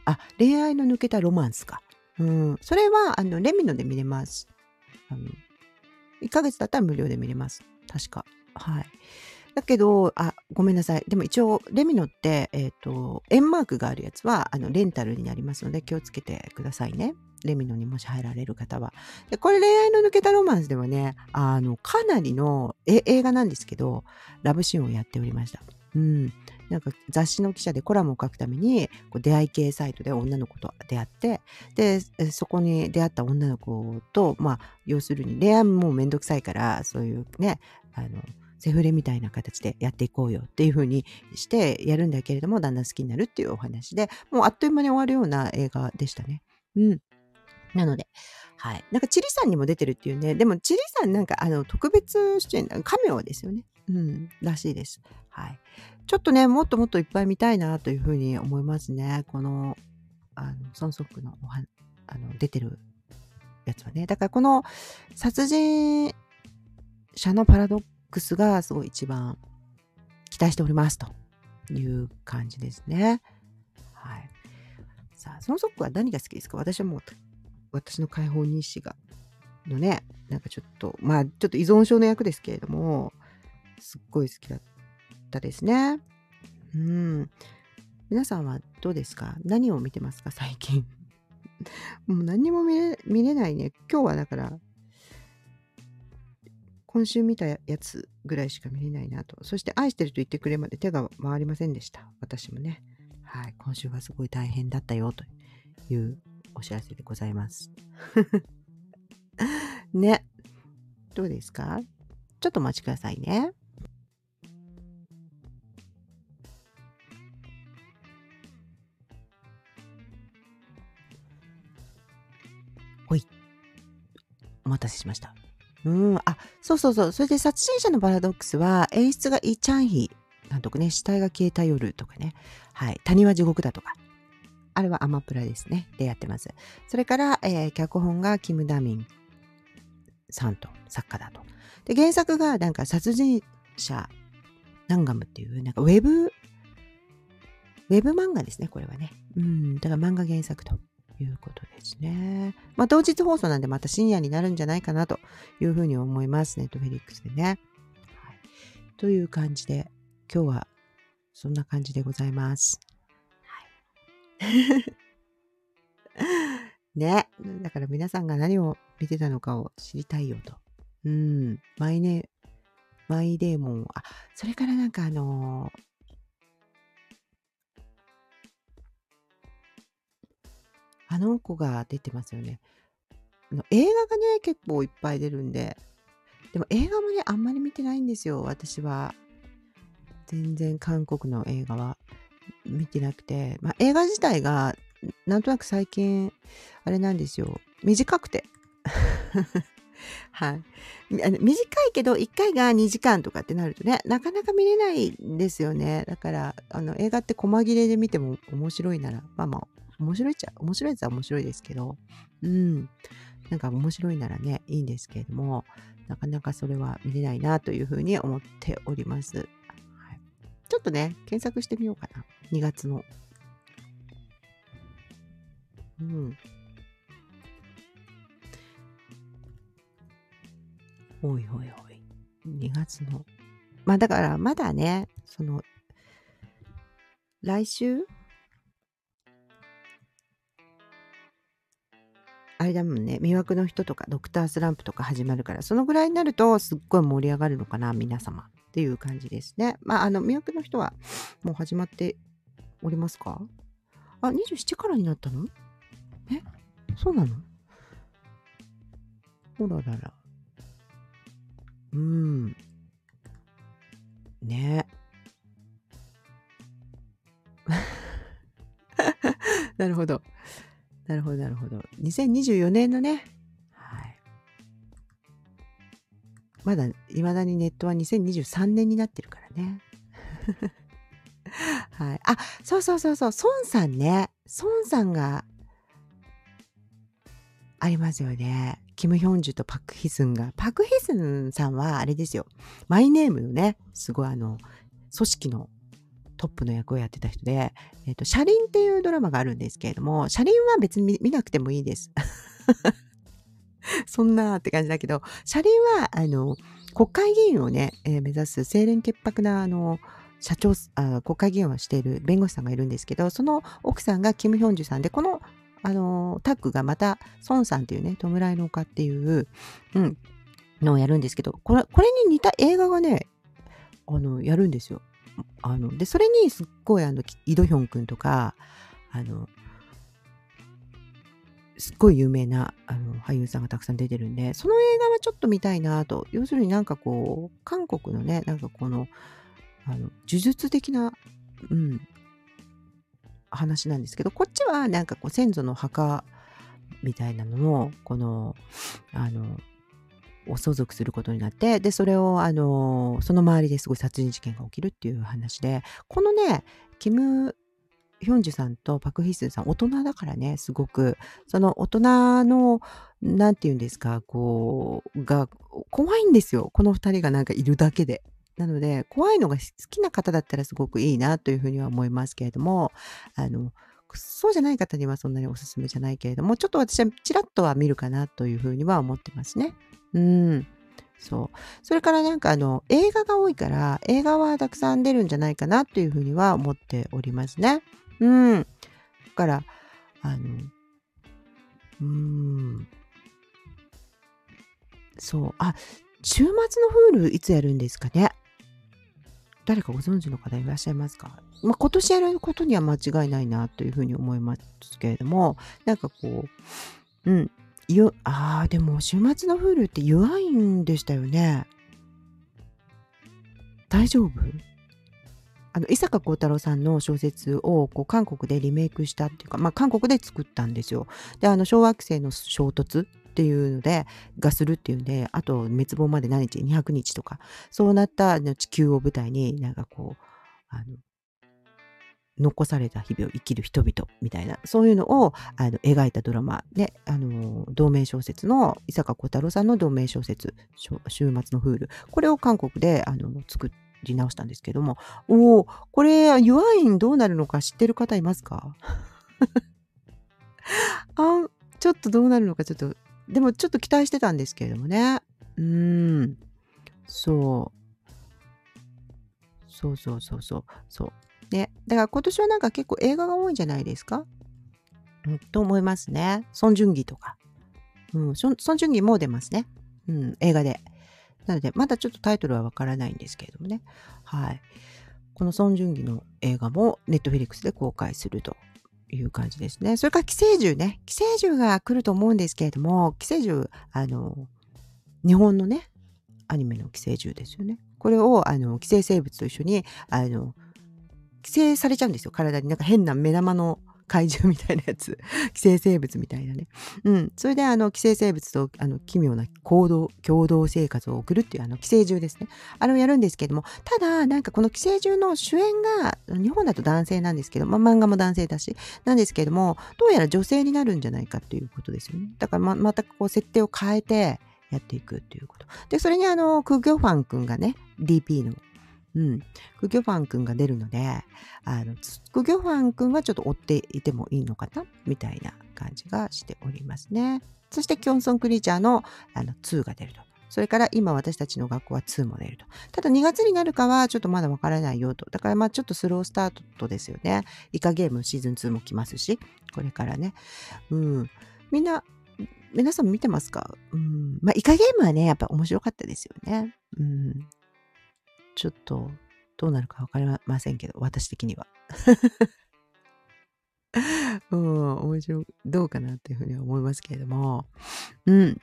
あ、恋愛の抜けたロマンスか。うん。それは、あの、レミノで見れます。あの、1ヶ月だったら無料で見れます。確か。はい。だけど、あ、ごめんなさい。でも一応、レミノって、えっ、ー、と、円マークがあるやつは、あの、レンタルになりますので、気をつけてくださいね。レミノにもし入られる方は。でこれ恋愛の抜けたロマンスではね、あの、かなりのえ映画なんですけど、ラブシーンをやっておりました。うん。なんか雑誌の記者でコラムを書くためにこう出会い系サイトで女の子と出会ってでそこに出会った女の子とまあ要するに恋愛もめんどくさいからそういうねあのセフレみたいな形でやっていこうよっていう風にしてやるんだけれどもだんだん好きになるっていうお話でもうあっという間に終わるような映画でしたね。うん。なので、はい。なんか、チリさんにも出てるっていうね。でも、チリさんなんか、あの、特別出演、カメオですよね。うん、らしいです。はい。ちょっとね、もっともっといっぱい見たいなというふうに思いますね。この、あの、ソンソックのおは、あの、出てるやつはね。だから、この、殺人者のパラドックスが、すごい一番期待しておりますという感じですね。はい。さあ、ソンソックは何が好きですか？私はもう私の解放日誌が、のね、なんかちょっと、まあ、ちょっと依存症の役ですけれども、すっごい好きだったですね。うん。皆さんはどうですか？何を見てますか？最近。もう何にも見れ見れないね。今日はだから、今週見たやつぐらいしか見れないなと。そして愛してると言ってくれまで手が回りませんでした。私もね。はい。今週はすごい大変だったよというお知らせでございます。ね。どうですか？ちょっとお待ちくださいね。ほい。お待たせしました。うん。あ、そうそうそう。それで殺人者のパラドックスは演出がイ・チャンヒなんとかね、死体が消えた夜とかね。はい。谷は地獄だとか。あれはアマプラですね。でやってます。それから、えー、脚本がキム・ダミンさんと作家だと。で、原作がなんか殺人者ナンガムっていう、なんかウェブ、ウェブ漫画ですね、これはね。うん、だから漫画原作ということですね。まあ、同日放送なんでまた深夜になるんじゃないかなというふうに思います。ネットフェリックスでね。はい、という感じで、今日はそんな感じでございます。ね。だから皆さんが何を見てたのかを知りたいよと。うん。マイネ、マイデーモン。あ、それからなんかあのー、あの子が出てますよね。あの映画がね、結構いっぱい出るんで。でも映画もね、あんまり見てないんですよ、私は。全然韓国の映画は見てなくて。まあ、映画自体がなんとなく最近、あれなんですよ。短くて。はい。短いけど、1回が2時間とかってなるとね、なかなか見れないんですよね。だから、あの、映画って細切れで見ても面白いなら、まあまあ、面白いっちゃ、面白いやつは面白いですけど、うん。なんか面白いならね、いいんですけれども、なかなかそれは見れないなというふうに思っております。はい、ちょっとね、検索してみようかな。2月のうん。おいおいおい。2月の。まあだからまだね、その、来週？あれだもんね、魅惑の人とかドクタースランプとか始まるから、そのぐらいになるとすっごい盛り上がるのかな、皆様っていう感じですね。まあ、あの、魅惑の人はもう始まっておりますか？あ、27からになったの？えそうなの？ほららら。うん。ね なるほど。なるほど、なるほど。2024年のね、はい。まだ、いまだにネットは2023年になってるからね。はい。あ、そうそうそうそう、孫さんね。孫さんがありますよね。キム・ヒョンジュとパク・ヒスンが。パク・ヒスンさんはあれですよ。マイネームのね、すごいあの、組織のトップの役をやってた人で、えっ、ー、と、車輪っていうドラマがあるんですけれども、車輪は別に見なくてもいいです。そんなって感じだけど、車輪は、あの、国会議員をね、えー、目指す清廉潔白な、あの、社長あ、国会議員をしている弁護士さんがいるんですけど、その奥さんがキム・ヒョンジュさんで、このあのタッグがまた、孫さんっていうね、弔いの丘っていう、うん、のをやるんですけど、これ、これに似た映画がね、あの、やるんですよ。あの、で、それにすっごい、あの、イドヒョン君とか、あの、すっごい有名なあの俳優さんがたくさん出てるんで、その映画はちょっと見たいなと。要するになんかこう、韓国のね、なんかこの、あの、呪術的な、うん、話なんですけど、こっちはなんかこう先祖の墓みたいなのを、この、あの、を相続することになって、で、それを、あの、その周りですごい殺人事件が起きるっていう話で、このね、キム・ヒョンジュさんとパク・ヒスンさん、大人だからね、すごく、その大人の、なんて言うんですか、こう、が、怖いんですよ。この二人がなんかいるだけで。なので、怖いのが好きな方だったらすごくいいなというふうには思いますけれども、あの、そうじゃない方にはそんなにおすすめじゃないけれども、ちょっと私はちらっとは見るかなというふうには思ってますね。うん。そう。それからなんかあの、映画が多いから、映画はたくさん出るんじゃないかなというふうには思っておりますね。うん。だから、あの、うーん。そう。あ、週末のフールいつやるんですかね？誰かご存知の方いらっしゃいますか、まあ、今年やることには間違いないなというふうに思いますけれども、なんかこう、うん、ゆ、ああ、でも週末のフールって弱いんでしたよね。大丈夫？あの、伊坂幸太郎さんの小説をこう韓国でリメイクしたっていうか、まあ韓国で作ったんですよ。で、あの、小惑星の衝突っていうので、がするっていうんで、あと滅亡まで何日 ?200 日とか、そうなった地球を舞台になんかこう、あの、残された日々を生きる人々みたいな、そういうのをあの描いたドラマで、あの、同名小説の、伊坂幸太郎さんの同名小説、週末のフール。これを韓国であの作り直したんですけども、おお、これ、ユアインどうなるのか知ってる方いますか？あちょっとどうなるのかちょっとでもちょっと期待してたんですけれどもね。うん。そう。そうそうそうそう。そう。だから今年はなんか結構映画が多いんじゃないですか、うん、と思いますね。ソン・ジュンギとか。うん、ソン・ジュンギも出ますね。うん、映画で。なので、まだちょっとタイトルはわからないんですけれどもね。はい。このソン・ジュンギの映画もネットフィリックスで公開するという感じですね。それから寄生獣ね。寄生獣が来ると思うんですけれども、寄生獣、あの、日本のね、アニメの寄生獣ですよね。これを、あの、寄生生物と一緒に、あの、寄生されちゃうんですよ、体に。なんか変な目玉の怪獣みたいなやつ。寄生生物みたいなね。うん。それで、あの、寄生生物と、あの、奇妙な行動、共同生活を送るっていう、あの、寄生獣ですね。あれをやるんですけども、ただ、なんかこの寄生獣の主演が、日本だと男性なんですけど、ま、漫画も男性だし、なんですけども、どうやら女性になるんじゃないかっていうことですよね。だから、ま、またこう、設定を変えて、やっていくっていうこと。で、それにあの、クギョファン君がね、DP のうん。クギョファン君が出るので、あの、クギョファン君はちょっと追っていてもいいのかなみたいな感じがしておりますね。そして、キョンソンクリーチャーのあの2が出ると。それから今私たちの学校は2も出ると。ただ2月になるかはちょっとまだわからないよと。だからまあちょっとスロースタートですよね。イカゲームシーズン2も来ますし、これからね。うん。みんな、皆さん見てますか？うん。まあイカゲームはね、やっぱ面白かったですよね。うん。ちょっとどうなるか分かりませんけど、私的には。うん、面白、どうかなっていうふうには思いますけれども、うん。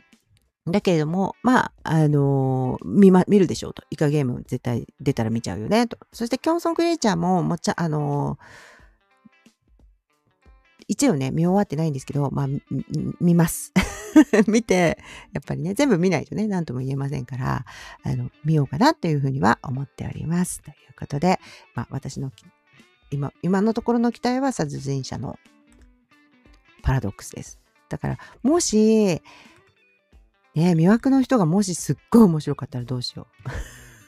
だけれども、まあ、あのー、見ま、見るでしょうと。イカゲーム絶対出たら見ちゃうよね、と。そして、キョンソンクリエイチャーも、もちゃ、あのー一応ね、見終わってないんですけど、まあ、見ます。見て、やっぱりね、全部見ないとね、何とも言えませんから、あの、見ようかなというふうには思っております。ということで、まあ、私の、今、今のところの期待は殺人者のパラドックスです。だから、もし、ね、魅惑の人がもしすっごい面白かったらどうしよ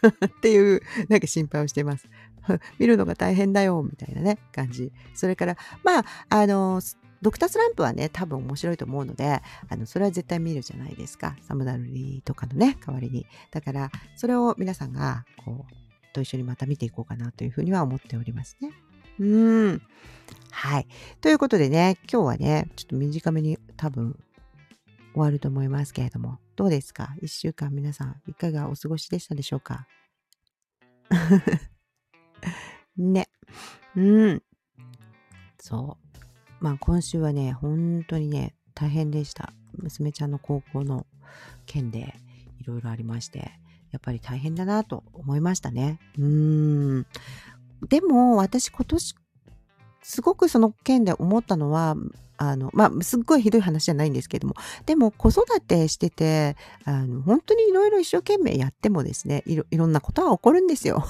う。っていう、なんか心配をしてます。見るのが大変だよ、みたいなね、感じ。それから、まあ、あの、ドクタースランプはね、多分面白いと思うので、あの、それは絶対見るじゃないですか。サムダルリーとかのね、代わりに。だから、それを皆さんが、こう、と一緒にまた見ていこうかなというふうには思っておりますね。うん。はい。ということでね、今日はね、ちょっと短めに多分終わると思いますけれども、どうですか？一週間皆さんいかがお過ごしでしたでしょうか？ね。うん。そう。まあ今週はね、本当にね、大変でした。娘ちゃんの高校の件でいろいろありまして、やっぱり大変だなと思いましたね。うーん。でも私今年すごくその件で思ったのは、あの、まあ、すっごいひどい話じゃないんですけども、でも子育てしてて、あの、本当にいろいろ一生懸命やってもですね、いろ、いろんなことは起こるんですよ。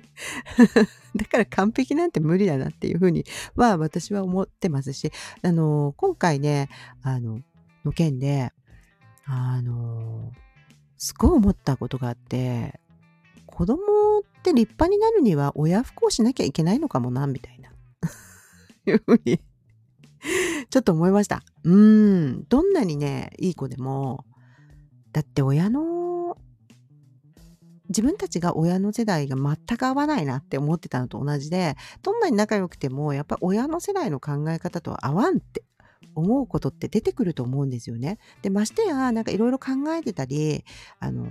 だから完璧なんて無理だなっていうふうには私は思ってますし、あの、今回ね、あの、の件で、あの、すごい思ったことがあって、子供って立派になるには親不孝しなきゃいけないのかもな、みたいな。いうふうにちょっと思いました。うん。どんなにね、いい子でも、だって親の自分たちが親の世代が全く合わないなって思ってたのと同じで、どんなに仲良くても、やっぱり親の世代の考え方とは合わんって思うことって出てくると思うんですよね。で、ましてや、なんかいろいろ考えてたり、あの、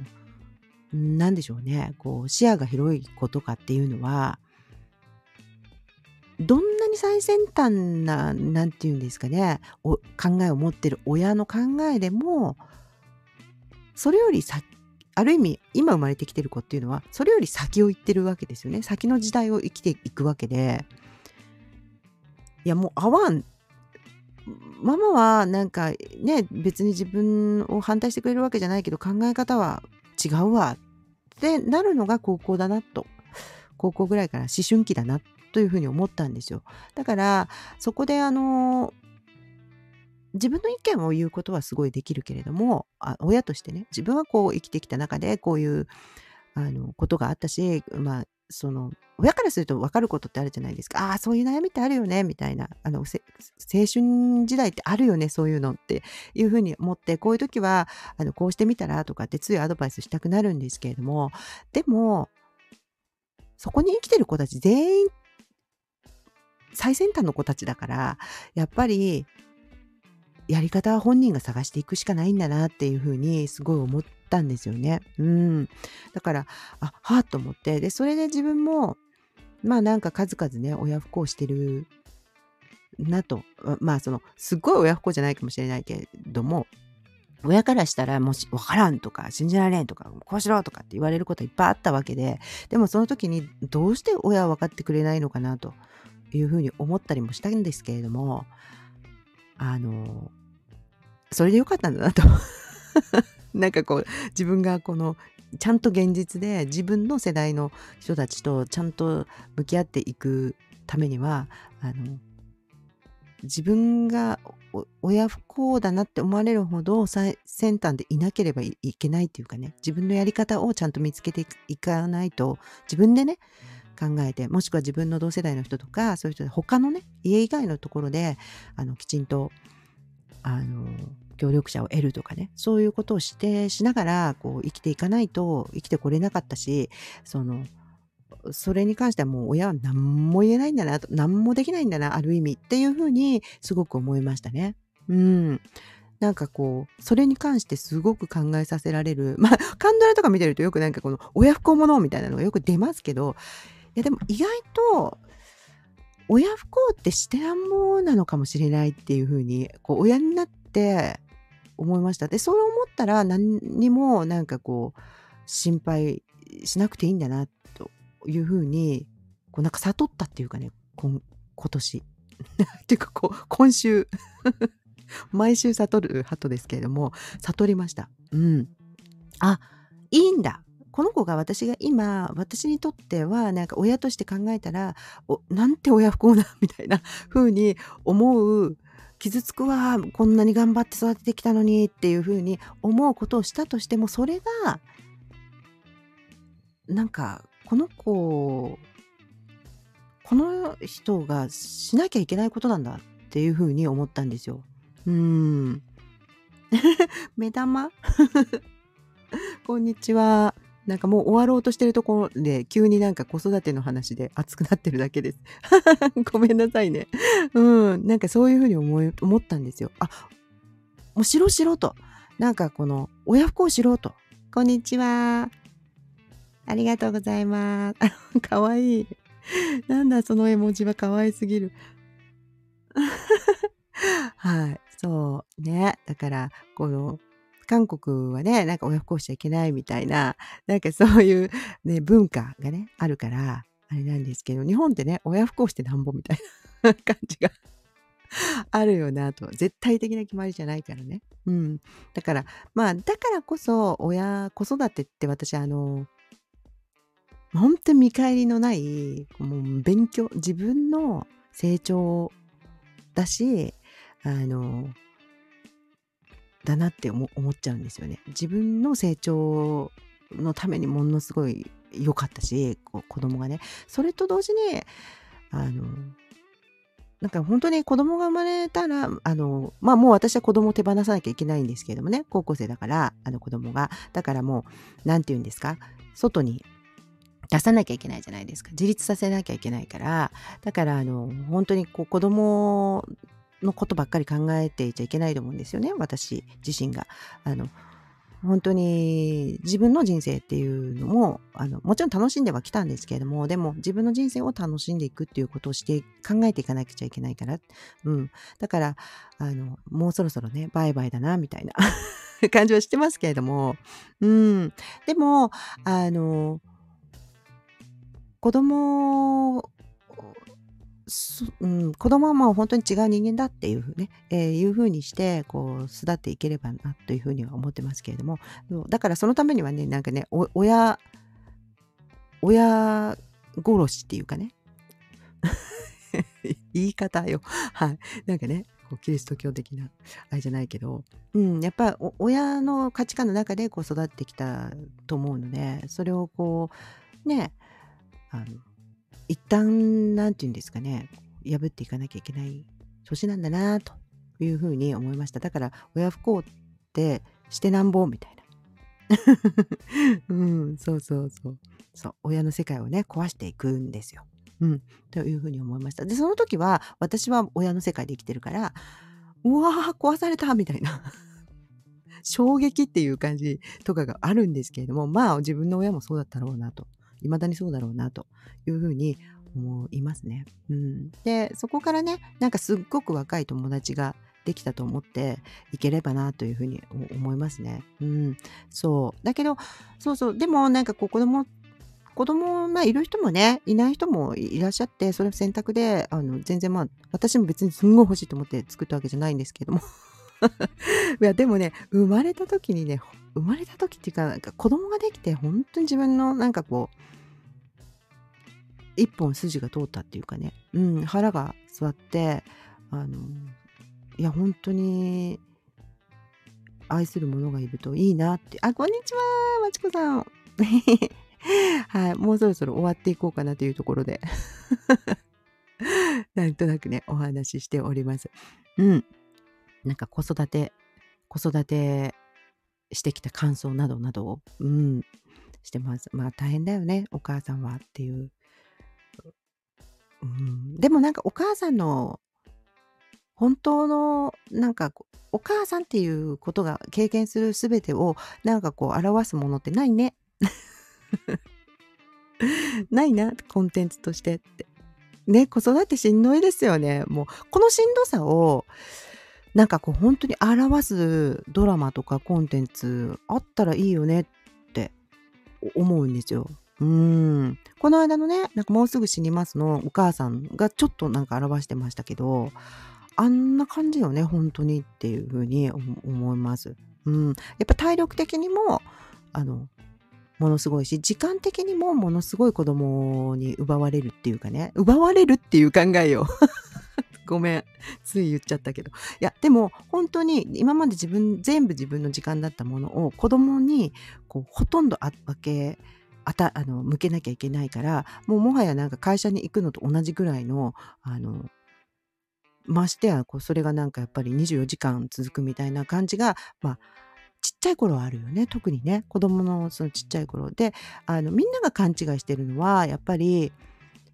なんでしょうね、こう、視野が広い子とかっていうのは、どんなに最先端な、なんていうんですかね、考えを持ってる親の考えでも、それより先ある意味今生まれてきてる子っていうのはそれより先を行ってるわけですよね。先の時代を生きていくわけで。いやもう合わん。ママはなんかね別に自分を反対してくれるわけじゃないけど考え方は違うわってなるのが高校だなと。高校ぐらいから思春期だなというふうに思ったんですよ。だからそこであの自分の意見を言うことはすごいできるけれどもあ親としてね自分はこう生きてきた中でこういうあのことがあったしまあその親からすると分かることってあるじゃないですか。ああそういう悩みってあるよねみたいなあの青春時代ってあるよねそういうのっていうふうに思ってこういう時はあのこうしてみたらとかってついアドバイスしたくなるんですけれどもでもそこに生きてる子たち全員最先端の子たちだから、やっぱり、やり方は本人が探していくしかないんだなっていうふうにすごい思ったんですよね。うん。だから、あ、はぁと思って、で、それで自分も、まあなんか数々ね、親不孝してるなと。まあその、すっごい親不孝じゃないかもしれないけれども、親からしたらもし分からんとか信じられんとかこうしろとかって言われることいっぱいあったわけででもその時にどうして親は分かってくれないのかなというふうに思ったりもしたんですけれどもあのそれでよかったんだなと。なんかこう自分がこのちゃんと現実で自分の世代の人たちとちゃんと向き合っていくためにはあの自分が親不幸だなって思われるほど最先端でいなければいけないっていうかね自分のやり方をちゃんと見つけていかないと自分でね考えてもしくは自分の同世代の人とかそういう人で他のね家以外のところであのきちんとあの協力者を得るとかねそういうことをしてしながらこう生きていかないと生きてこれなかったしそのそれに関してはもう親は何も言えないんだな、何もできないんだな、ある意味っていうふうにすごく思いましたね。うん。なんかこう、それに関してすごく考えさせられる。まあ、カンドラとか見てるとよくなんかこの親不孝者みたいなのがよく出ますけど、いやでも意外と、親不孝ってしてなんぼなのかもしれないっていうふうに、こう、親になって思いました。で、そう思ったら何にもなんかこう、心配しなくていいんだなというふうに、こうなんか悟ったっていうかね、今今年。っていうかこう、今週 毎週悟る鳩ですけれども、悟りました。うん。あ、いいんだ。この子が私が今、私にとっては、なんか親として考えたら、おなんて親不幸な、みたいな風に思う、傷つくわ、こんなに頑張って育ててきたのにっていう風に思うことをしたとしても、それが、なんかこの子この人がしなきゃいけないことなんだっていうふうに思ったんですよ。うーん。目玉？こんにちは。なんかもう終わろうとしてるところで、急になんか子育ての話で熱くなってるだけです。ごめんなさいね。うん。なんかそういうふうに思い、思ったんですよ。あ、もうしろしろと。なんかこの、親不孝しろと。こんにちは。ありがとうございます。かわいい。なんだ、その絵文字はかわいすぎる。はい。そうね。だから、この、韓国はね、なんか親不孝しちゃいけないみたいな、なんかそういうね、文化がね、あるから、あれなんですけど、日本ってね、親不孝してなんぼみたいな 感じが あるよなと。絶対的な決まりじゃないからね。うん。だから、まあ、だからこそ、親、子育てって私、あの、本当に見返りのない、もう勉強、自分の成長だし、あの、だなって思っちゃうんですよね。自分の成長のためにものすごい良かったし、子供がね。それと同時に、あの、なんか本当に子供が生まれたら、あの、まあもう私は子供を手放さなきゃいけないんですけれどもね、高校生だから、あの子供が。だからもう、なんて言うんですか、外に出さなきゃいけないじゃないですか自立させなきゃいけないからだからあの本当にこう子供のことばっかり考えていちゃいけないと思うんですよね私自身が。あの本当に自分の人生っていうのもあのもちろん楽しんではきたんですけれどもでも自分の人生を楽しんでいくっていうことをして考えていかなくちゃいけないから、うん、だからあのもうそろそろねバイバイだなみたいな 感じはしてますけれども、うん、でもあの子供うん、子供はもう本当に違う人間だっていうふうね、えー、いうふうにしてこう育っていければなというふうには思ってますけれどもだからそのためにはねなんかね親親殺しっていうかね 言い方よ。はい。なんかねこうキリスト教的なあれじゃないけど、うん、やっぱ親の価値観の中でこう育ってきたと思うのでそれをこうねあの一旦なんて言うんですかね破っていかなきゃいけない年なんだなというふうに思いましただから親不孝ってしてなんぼみたいな うんそうそうそうそう親の世界をね壊していくんですようん。というふうに思いました。で、その時は、私は親の世界で生きてるから、うわー、壊されたみたいな。衝撃っていう感じとかがあるんですけれども、まあ自分の親もそうだったろうなと。未だにそうだろうなというふうに思いますね。うん、で、そこからね、なんかすっごく若い友達ができたと思っていければなというふうに思いますね。うん。そう。だけど、そうそう。でもなんかこう子供子供、まあ、いる人もね、いない人もいらっしゃって、それ選択で、あの、全然まあ、私も別にすんごい欲しいと思って作ったわけじゃないんですけども。いや、でもね、生まれた時にね、生まれた時っていうか、なんか子供ができて、本当に自分の、なんかこう、一本筋が通ったっていうかね、うん、腹が座って、あの、いや、本当に、愛する者がいるといいなって。あ、こんにちは、まちこさん。はい、もうそろそろ終わっていこうかなというところで なんとなくね、お話ししております。うん。なんか子育て、子育てしてきた感想などなどを、うん、してます。まあ大変だよね、お母さんはっていう。うん、でもなんかお母さんの本当のなんかお母さんっていうことが経験する全てをなんかこう表すものってないね。ないな、コンテンツとしてって。ね、子育てしんどいですよね。もう、このしんどさを、なんかこう本当に表すドラマとかコンテンツあったらいいよねって思うんですよ。うん。この間のね、なんかもうすぐ死にますのお母さんがちょっとなんか表してましたけど、あんな感じよね、本当にっていうふうに思います。うん。やっぱ体力的にも、あの、ものすごいし、時間的にもものすごい子供に奪われるっていうかね、奪われるっていう考えよ。ごめん。つい言っちゃったけど。いや、でも本当に今まで自分、全部自分の時間だったものを子供にこうほとんどあ分け、あた、あの、向けなきゃいけないから、もうもはやなんか会社に行くのと同じぐらいの、あの、ましてや、こう、それがなんかやっぱり24時間続くみたいな感じが、まあ、ちっちゃい頃はあるよね。特にね、子供のそのちっちゃい頃で、あの、みんなが勘違いしてるのは、やっぱり、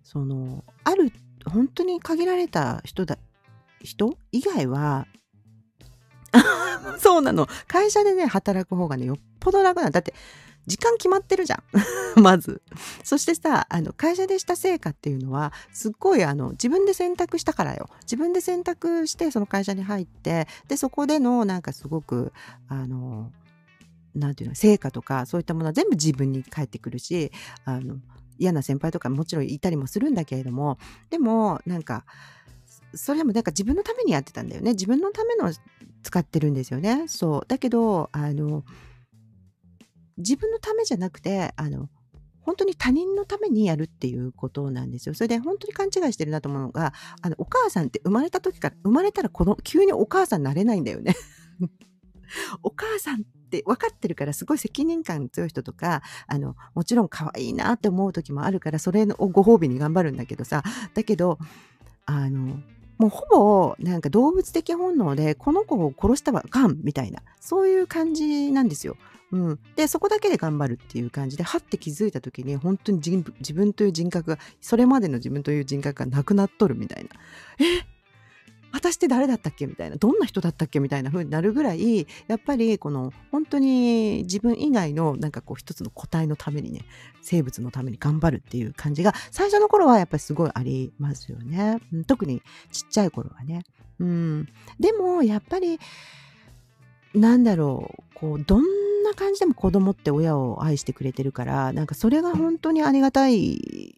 その、ある、本当に限られた人だ、人以外は、そうなの。会社でね、働く方がね、よっぽど楽なんだ。って、時間決まってるじゃん。まず。そしてさ、あの、会社でした成果っていうのは、すっごい、あの、自分で選択したからよ。自分で選択して、その会社に入って、で、そこでの、なんかすごく、あの、なんていうの、成果とか、そういったものは全部自分に返ってくるし、あの、嫌な先輩とかもちろんいたりもするんだけれども、でも、なんか、それもなんか自分のためにやってたんだよね。自分のための使ってるんですよね。そう。だけど、あの、自分のためじゃなくて、あの、本当に他人のためにやるっていうことなんですよ。それで本当に勘違いしてるなと思うのが、あの、お母さんって生まれた時から、生まれたらこの、急にお母さんになれないんだよね。お母さんっって分かってるからすごい責任感強い人とか、あの、もちろん可愛いなって思う時もあるから、それをご褒美に頑張るんだけどさ、だけど、あの、もうほぼなんか動物的本能でこの子を殺したらあかんみたいなそういう感じなんですよ。うん、でそこだけで頑張るっていう感じではって気づいた時に本当に自分という人格がそれまでの自分という人格がなくなっとるみたいなえ私って誰だったっけ？みたいなどんな人だったっけ？みたいな風になるぐらいやっぱりこの本当に自分以外のなんかこう一つの個体のためにね生物のために頑張るっていう感じが最初の頃はやっぱりすごいありますよね、うん、特にちっちゃい頃はね、うん、でもやっぱりなんだろう。こうどんな感じでも子供って親を愛してくれてるから、なんかそれが本当にありがたい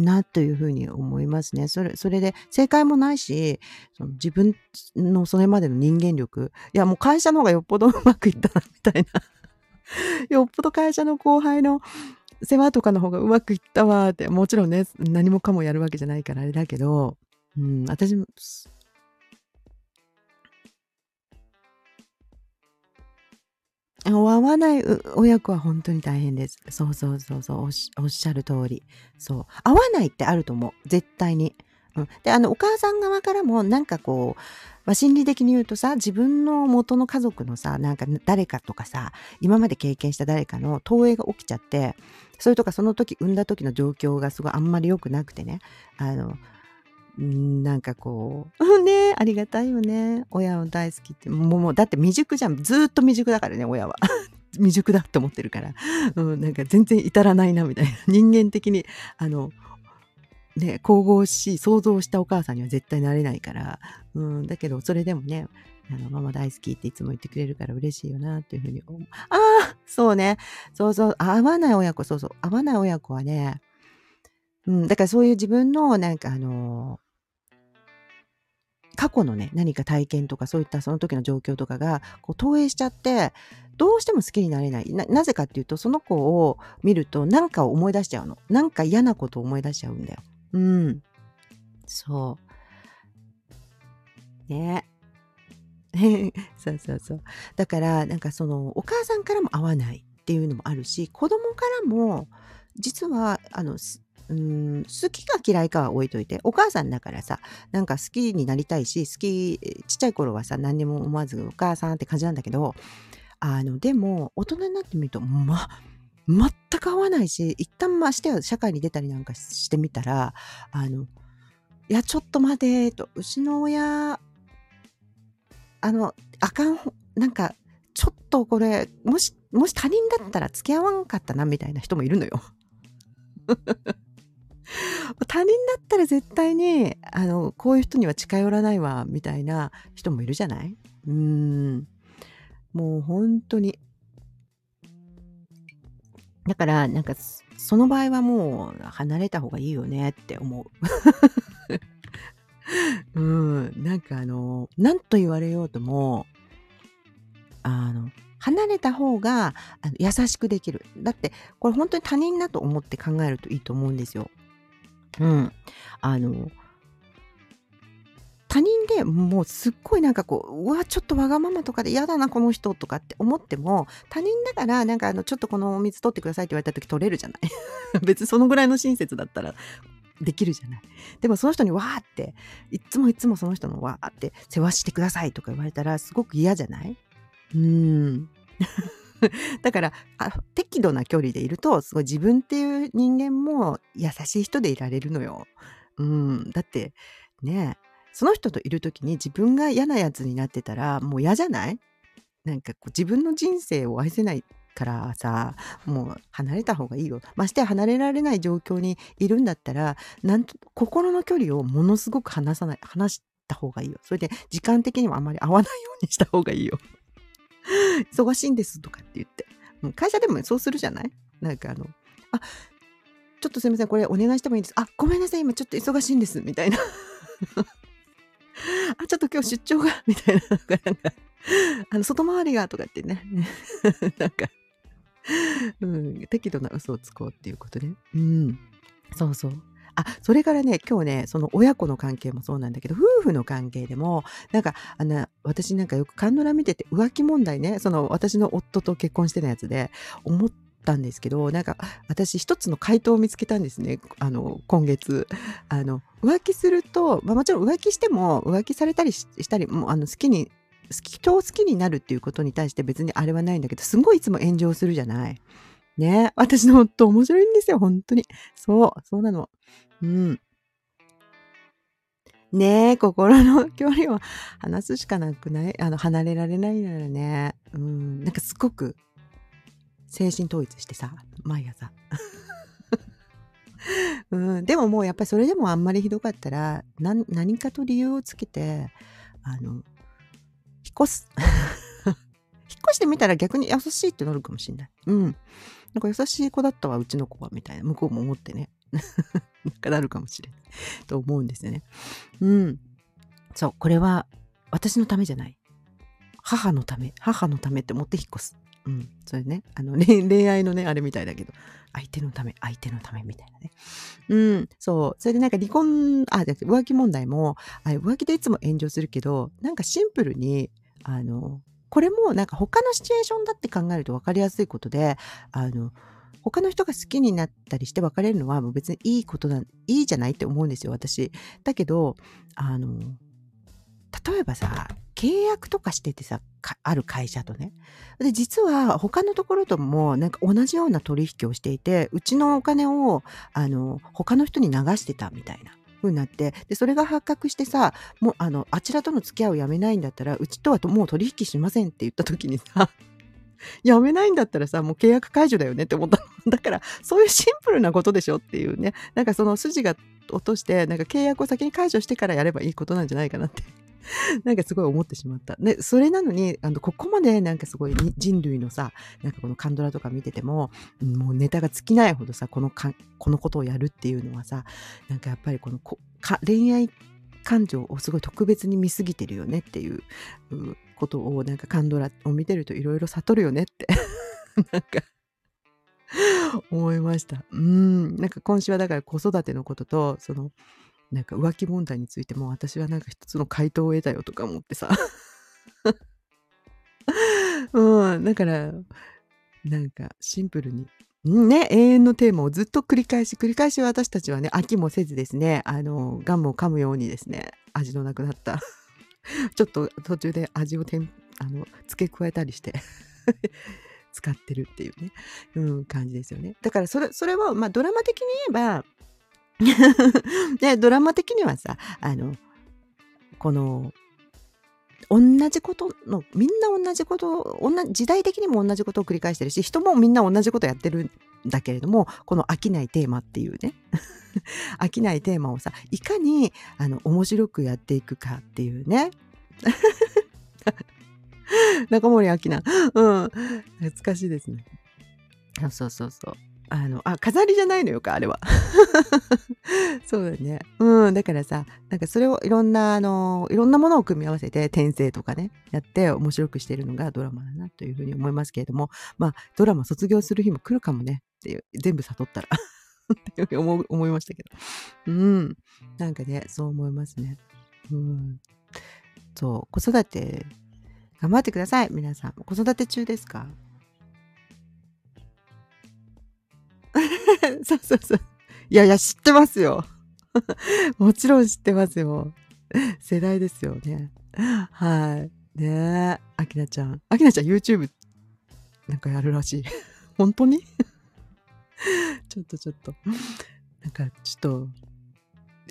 なというふうに思いますね。それ、それで正解もないし、その自分のそれまでの人間力、いやもう会社の方がよっぽどうまくいったな、みたいな。よっぽど会社の後輩の世話とかの方がうまくいったわって、もちろんね、何もかもやるわけじゃないからあれだけど、うん、私合わない親子は本当に大変です。そうそうそうそうおっし、おっしゃる通り。そう。合わないってあると思う。絶対に。うん、で、あの、お母さん側からも、なんかこう、ま、心理的に言うとさ、自分の元の家族のさ、なんか誰かとかさ、今まで経験した誰かの投影が起きちゃって、それとかその時産んだ時の状況がすごいあんまり良くなくてね、あの、なんかこう、ねありがたいよね。親を大好きって。もう、もうだって未熟じゃん。ずっと未熟だからね、親は。未熟だって思ってるから。うん、なんか全然至らないな、みたいな。人間的に、あの、ね、神々しい、想像したお母さんには絶対なれないから。うん、だけど、それでもね、あの、ママ大好きっていつも言ってくれるから嬉しいよな、っていうふうに思う。ああそうね。そうそう。合わない親子、そうそう。合わない親子はね、うん、だからそういう自分の、なんかあの過去のね、何か体験とかそういったその時の状況とかが、こう投影しちゃって、どうしても好きになれない。な、なぜかっていうと、その子を見ると何かを思い出しちゃうの。なんか嫌なことを思い出しちゃうんだよ。うん。そう。ね。そうそうそう。だから、なんかその、お母さんからも合わないっていうのもあるし、子供からも、実は、あの、うん、好きか嫌いかは置いといて、お母さんだからさ、なんか好きになりたいし、好き、ちっちゃい頃はさ、何にも思わずお母さんって感じなんだけど、あの、でも、大人になってみると、ま、全く合わないし、一旦ましては社会に出たりなんかしてみたら、あの、いや、ちょっと待て、と、うちの親、あの、あかん、なんか、ちょっとこれ、もし、もし他人だったら付き合わんかったな、みたいな人もいるのよ。他人だったら絶対に、あの、こういう人には近寄らないわ、みたいな人もいるじゃない？うん。もう本当に。だから、なんか、その場合はもう離れた方がいいよねって思う。うん、なんかあの、何と言われようとも、あの、離れた方が優しくできる。だって、これ本当に他人だと思って考えるといいと思うんですよ。うん。あの、他人でもうすっごいなんかこう、うわ、ちょっとわがままとかで嫌だな、この人とかって思っても、他人だから、なんかあの、ちょっとこのお水取ってくださいって言われた時取れるじゃない 別にそのぐらいの親切だったらできるじゃない。でもその人にわーって、いつもいつもその人のわーって世話してくださいとか言われたらすごく嫌じゃない？うん。だから適度な距離でいるとすごい自分っていう人間も優しい人でいられるのよ。うん、だってねその人といる時に自分が嫌なやつになってたらもう嫌じゃない？なんかこう自分の人生を愛せないからさもう離れた方がいいよ。まして離れられない状況にいるんだったらなんと心の距離をものすごく離さない離した方がいいよ。それで時間的にもあまり合わないようにした方がいいよ。忙しいんですとかって言って。会社でもそうするじゃない？なんかあの、あ、ちょっとすいません、これお願いしてもいいです。あ、ごめんなさい、今ちょっと忙しいんです、みたいな。あ、ちょっと今日出張が、みたいな、なんか、あの、外回りが、とかってね。なんか、うん、適度な嘘をつこうっていうことね。うん。そうそう。あ、それからね、今日ね、その親子の関係もそうなんだけど、夫婦の関係でも、なんか、あの、私なんかよくカンドラ見てて浮気問題ね、その私の夫と結婚してたやつで思ったんですけど、なんか私一つの回答を見つけたんですね、あの、今月。あの、浮気すると、まあもちろん浮気しても、浮気されたりしたり、もうあの好きに、人を好きになるっていうことに対して別にあれはないんだけど、すごいいつも炎上するじゃない。ね私の夫面白いんですよ、本当に。そう、そうなの。うん。ねえ、心の距離を離すしかなくない？あの、離れられないならね。うん、なんかすごく、精神統一してさ、毎朝。うん、でももうやっぱりそれでもあんまりひどかったら、何かと理由をつけて、あの、引っ越す。引っ越してみたら逆に優しいってなるかもしれない。うん。なんか優しい子だったわ、うちの子は、みたいな、向こうも思ってね。なんかなるかもしれない。と思うんですよね。うん。そう、これは私のためじゃない。母のため、母のためって持って引っ越す。うん。それね、あの、恋愛のね、あれみたいだけど、相手のため、相手のためみたいなね。うん。そう。それでなんか離婚、あ、じゃ浮気問題も、あ浮気でいつも炎上するけど、なんかシンプルに、あの、これもなんか他のシチュエーションだって考えると分かりやすいことで、あの、他の人が好きになったりして別れるのはもう別にいいことだ、いいじゃないって思うんですよ、私。だけど、あの、例えばさ、契約とかしててさ、ある会社とね。で、実は他のところともなんか同じような取引をしていて、うちのお金を、あの、他の人に流してたみたいな。風になって、で、それが発覚してさ、もう、あの、あちらとの付き合いをやめないんだったら、うちとはもう取引しませんって言った時にさ、やめないんだったらさ、もう契約解除だよねって思った。だから、そういうシンプルなことでしょっていうね。なんかその筋が落として、なんか契約を先に解除してからやればいいことなんじゃないかなって なんかすごい思ってしまった。で、それなのに、あの、ここまでなんかすごい人類のさ、なんかこのカンドラとか見てても、もうネタが尽きないほどさ、このか、このことをやるっていうのはさ、なんかやっぱりこのこ恋愛感情をすごい特別に見すぎてるよねっていうことをなんかカンドラを見てるといろいろ悟るよねって。なんか思いました。うん。なんか今週はだから子育てのことと、そのなんか浮気問題についても私はなんか一つの回答を得たよとか思ってさ。うん、だから、なんかシンプルに、ね、永遠のテーマをずっと繰り返し、繰り返し私たちはね、飽きもせずですね、あの、ガムを噛むようにですね、味のなくなった。ちょっと途中で味をてんあの付け加えたりして 使ってるっていうね、うん、感じですよね。だからそれ、それは、まあドラマ的に言えば、ドラマ的にはさ、あの、この、同じことの、みんな同じこと、同じ時代的にも同じことを繰り返してるし、人もみんな同じことやってるんだけれども、この飽きないテーマっていうね、飽きないテーマをさ、いかに、あの、面白くやっていくかっていうね。中森明菜。うん。懐かしいですね。そうそうそう。あの、あ、飾りじゃないのよか、あれは。そうだね。うん、だからさ、なんかそれをいろんな、あの、いろんなものを組み合わせて、転生とかね、やって面白くしてるのがドラマだなというふうに思いますけれども、まあ、ドラマ卒業する日も来るかもねっていう、全部悟ったらっていうふうに思思いましたけど。うん。なんかね、そう思いますね。うん。そう、子育て、頑張ってください、皆さん。子育て中ですか？そうそうそう。いやいや、知ってますよ。もちろん知ってますよ。世代ですよね。はい。ねえ、あきなちゃん。あきなちゃん YouTube なんかやるらしい。本当に？ちょっとちょっと。なんかちょっと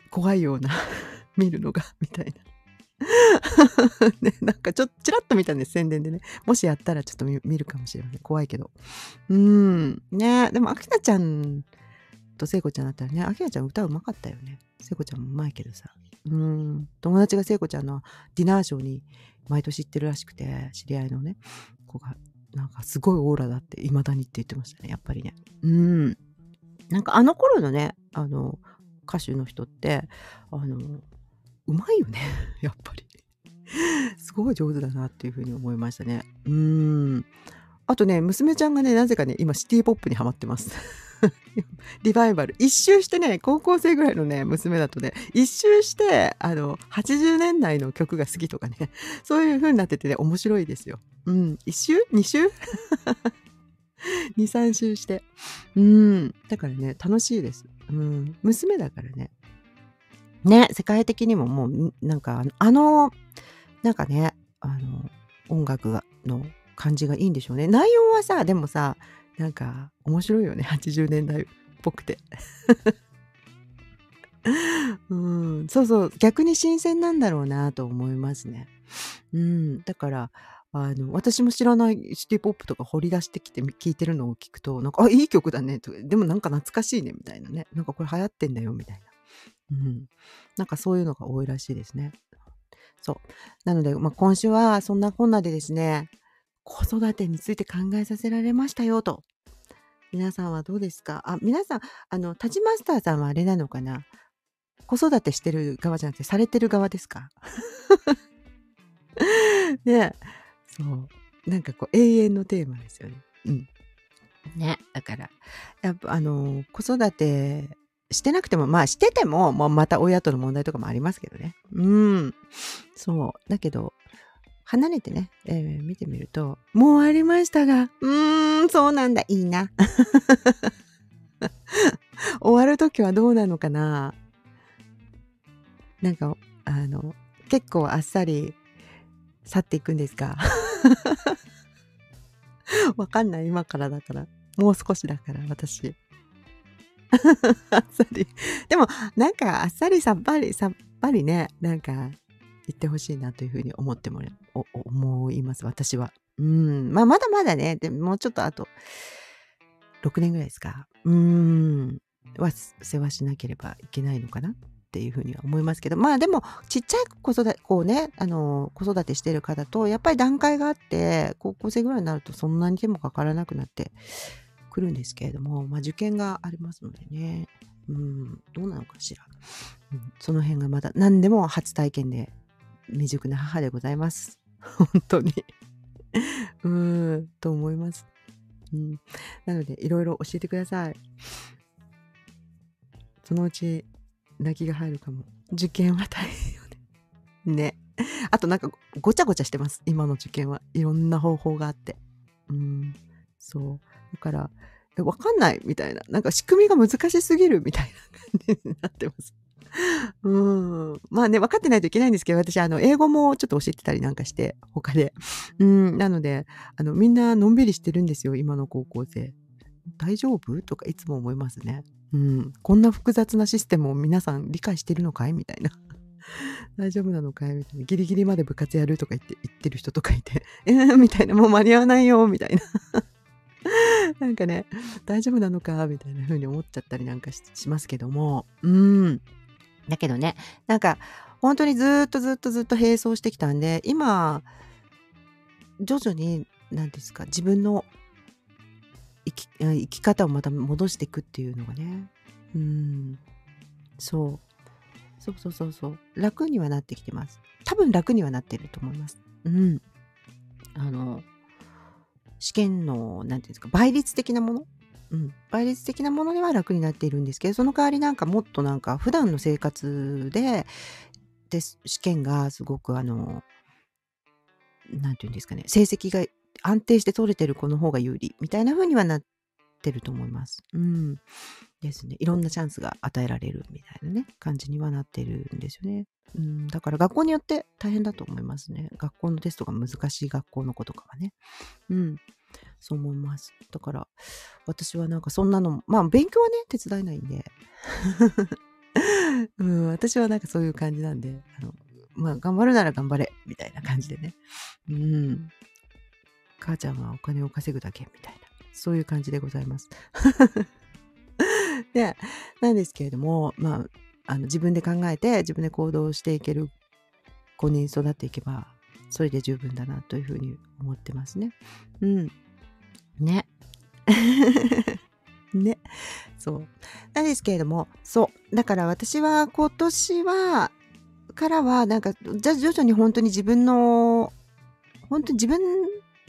怖いような見るのが、みたいな。ね、なんかちょっとちらっと見たんです、宣伝でね。もしやったらちょっと見るかもしれません。怖いけど。うん。ねでも、あきなちゃんと聖子ちゃんだったらね、あきなちゃん歌うまかったよね。聖子ちゃんもうまいけどさ。うん。友達が聖子ちゃんのディナーショーに毎年行ってるらしくて、知り合いのね、子が、なんかすごいオーラだって、未だにって言ってましたね、やっぱりね。うん。なんかあの頃のね、あの、歌手の人って、あの、うまいよね。やっぱり。すごい上手だなっていうふうに思いましたね。うん。あとね娘ちゃんがねなぜかね今シティポップにハマってます。リバイバル。一周してね高校生ぐらいのね娘だとね一周してあの80年代の曲が好きとかね。そういう風になっててね面白いですよ。うん。一周？二周？23周して。うん。だからね楽しいです。うん。娘だからねね、世界的にももう、なんか、あの、なんかね、あの、音楽の感じがいいんでしょうね。内容はさ、でもさ、なんか、面白いよね。80年代っぽくて。うん、そうそう、逆に新鮮なんだろうなと思いますね。うん、だから、あの、私も知らないシティポップとか掘り出してきて聞いてるのを聞くと、なんか、あ、いい曲だねと。でもなんか懐かしいね、みたいなね。なんかこれ流行ってんだよ、みたいな。うん。なんかそういうのが多いらしいですね。そう。なので、まあ、今週はそんなこんなでですね、子育てについて考えさせられましたよと。皆さんはどうですか？あ、皆さん、あの、タジマスターさんはあれなのかな？子育てしてる側じゃなくて、されてる側ですか？ねそう。なんかこう、永遠のテーマですよね。うん。ね。だから、やっぱあの、子育てしてなくても、まあしてても、もうまた親との問題とかもありますけどね。うん。そう。だけど、離れてね、えー、見てみると、もう終わりましたが、うーん、そうなんだ、いいな。終わるときはどうなのかななんか、あの、結構あっさり去っていくんですか わかんない、今からだから。もう少しだから、私。あっさり。でも、なんか、あっさりさっぱり、さっぱりね、なんか、言ってほしいなというふうに思っても思います、私は。うん。まあ、まだまだね、でもうちょっとあと、6年ぐらいですか。うん。は、世話しなければいけないのかなっていうふうには思いますけど、まあでも、ちっちゃい子育て、こうね、あの、子育てしてる方と、やっぱり段階があって、高校生ぐらいになるとそんなに手もかからなくなってくるんですけれども、まあ受験がありますのでね、うん、どうなのかしら。うん、その辺がまだ何でも初体験で未熟な母でございます。本当にうーん、と思います。うん。なので、いろいろ教えてください。そのうち、泣きが入るかも。受験は大変よね。ね。あとなんか、ごちゃごちゃしてます。今の受験は。いろんな方法があって。うん。そう。だから、わかんないみたいな。なんか仕組みが難しすぎるみたいな感じになってます。うん。まあね、分かってないといけないんですけど、私、あの、英語もちょっと教えてたりなんかして、他で。うん。なので、あの、みんなのんびりしてるんですよ、今の高校生。大丈夫？とかいつも思いますね。うん。こんな複雑なシステムを皆さん理解してるのかい？みたいな。大丈夫なのかい？みたいな。ギリギリまで部活やるとか言って、言ってる人とかいて、えー、みたいな、もう間に合わないよ、みたいな。なんかね、大丈夫なのか？みたいな風に思っちゃったりなんかしますけども、うん。だけどね、なんか、本当にずっとずっとずっと並走してきたんで、今、徐々に、何ですか、自分の生き生き方をまた戻していくっていうのがね、うん、そう。そうそうそうそう。楽にはなってきてます。多分楽にはなってると思います。うん。あの、試験の、なんていうんですか、倍率的なもの？うん、倍率的なものでは楽になっているんですけどその代わりなんかもっとなんか普段の生活でで試験がすごくあのなんていうんですかね成績が安定して取れてる子の方が有利みたいな風にはなってると思います。うん。ですね。いろんなチャンスが与えられるみたいなね、感じにはなってるんですよね。うん。だから学校によって大変だと思いますね。学校のテストが難しい学校の子とかはね。うん。そう思います。だから、私はなんかそんなの、まあ勉強はね、手伝えないんで。うん、私はなんかそういう感じなんで、あの、まあ頑張るなら頑張れ、みたいな感じでね。うん。母ちゃんはお金を稼ぐだけ、みたいな。そういう感じでございます。で、なんですけれども、まあ、あの自分で考えて自分で行動していける子に育っていけば、それで十分だなというふうに思ってますね。うん。ね。ね。そう。なんですけれども、そう。だから私は今年は、からは、なんか、じゃ徐々に本当に自分の、本当に自分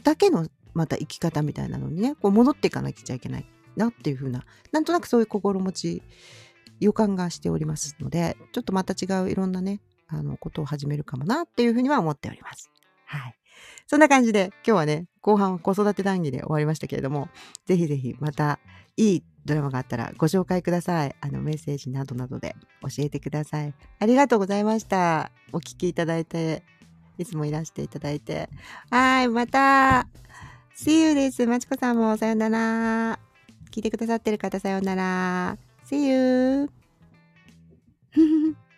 だけのまた生き方みたいなのにね、こう戻っていかなきゃいけないなっていう風な、なんとなくそういう心持ち、予感がしておりますので、ちょっとまた違ういろんなね、あの、ことを始めるかもなっていうふうには思っております。はい。そんな感じで、今日はね、後半は子育て談義で終わりましたけれども、ぜひぜひまたいいドラマがあったらご紹介ください。あの、メッセージなどなどで教えてください。ありがとうございました。お聞きいただいて、いつもいらしていただいて。はい、また See you です。まちこさんもさよなら。聞いてくださってる方さよなら。See you!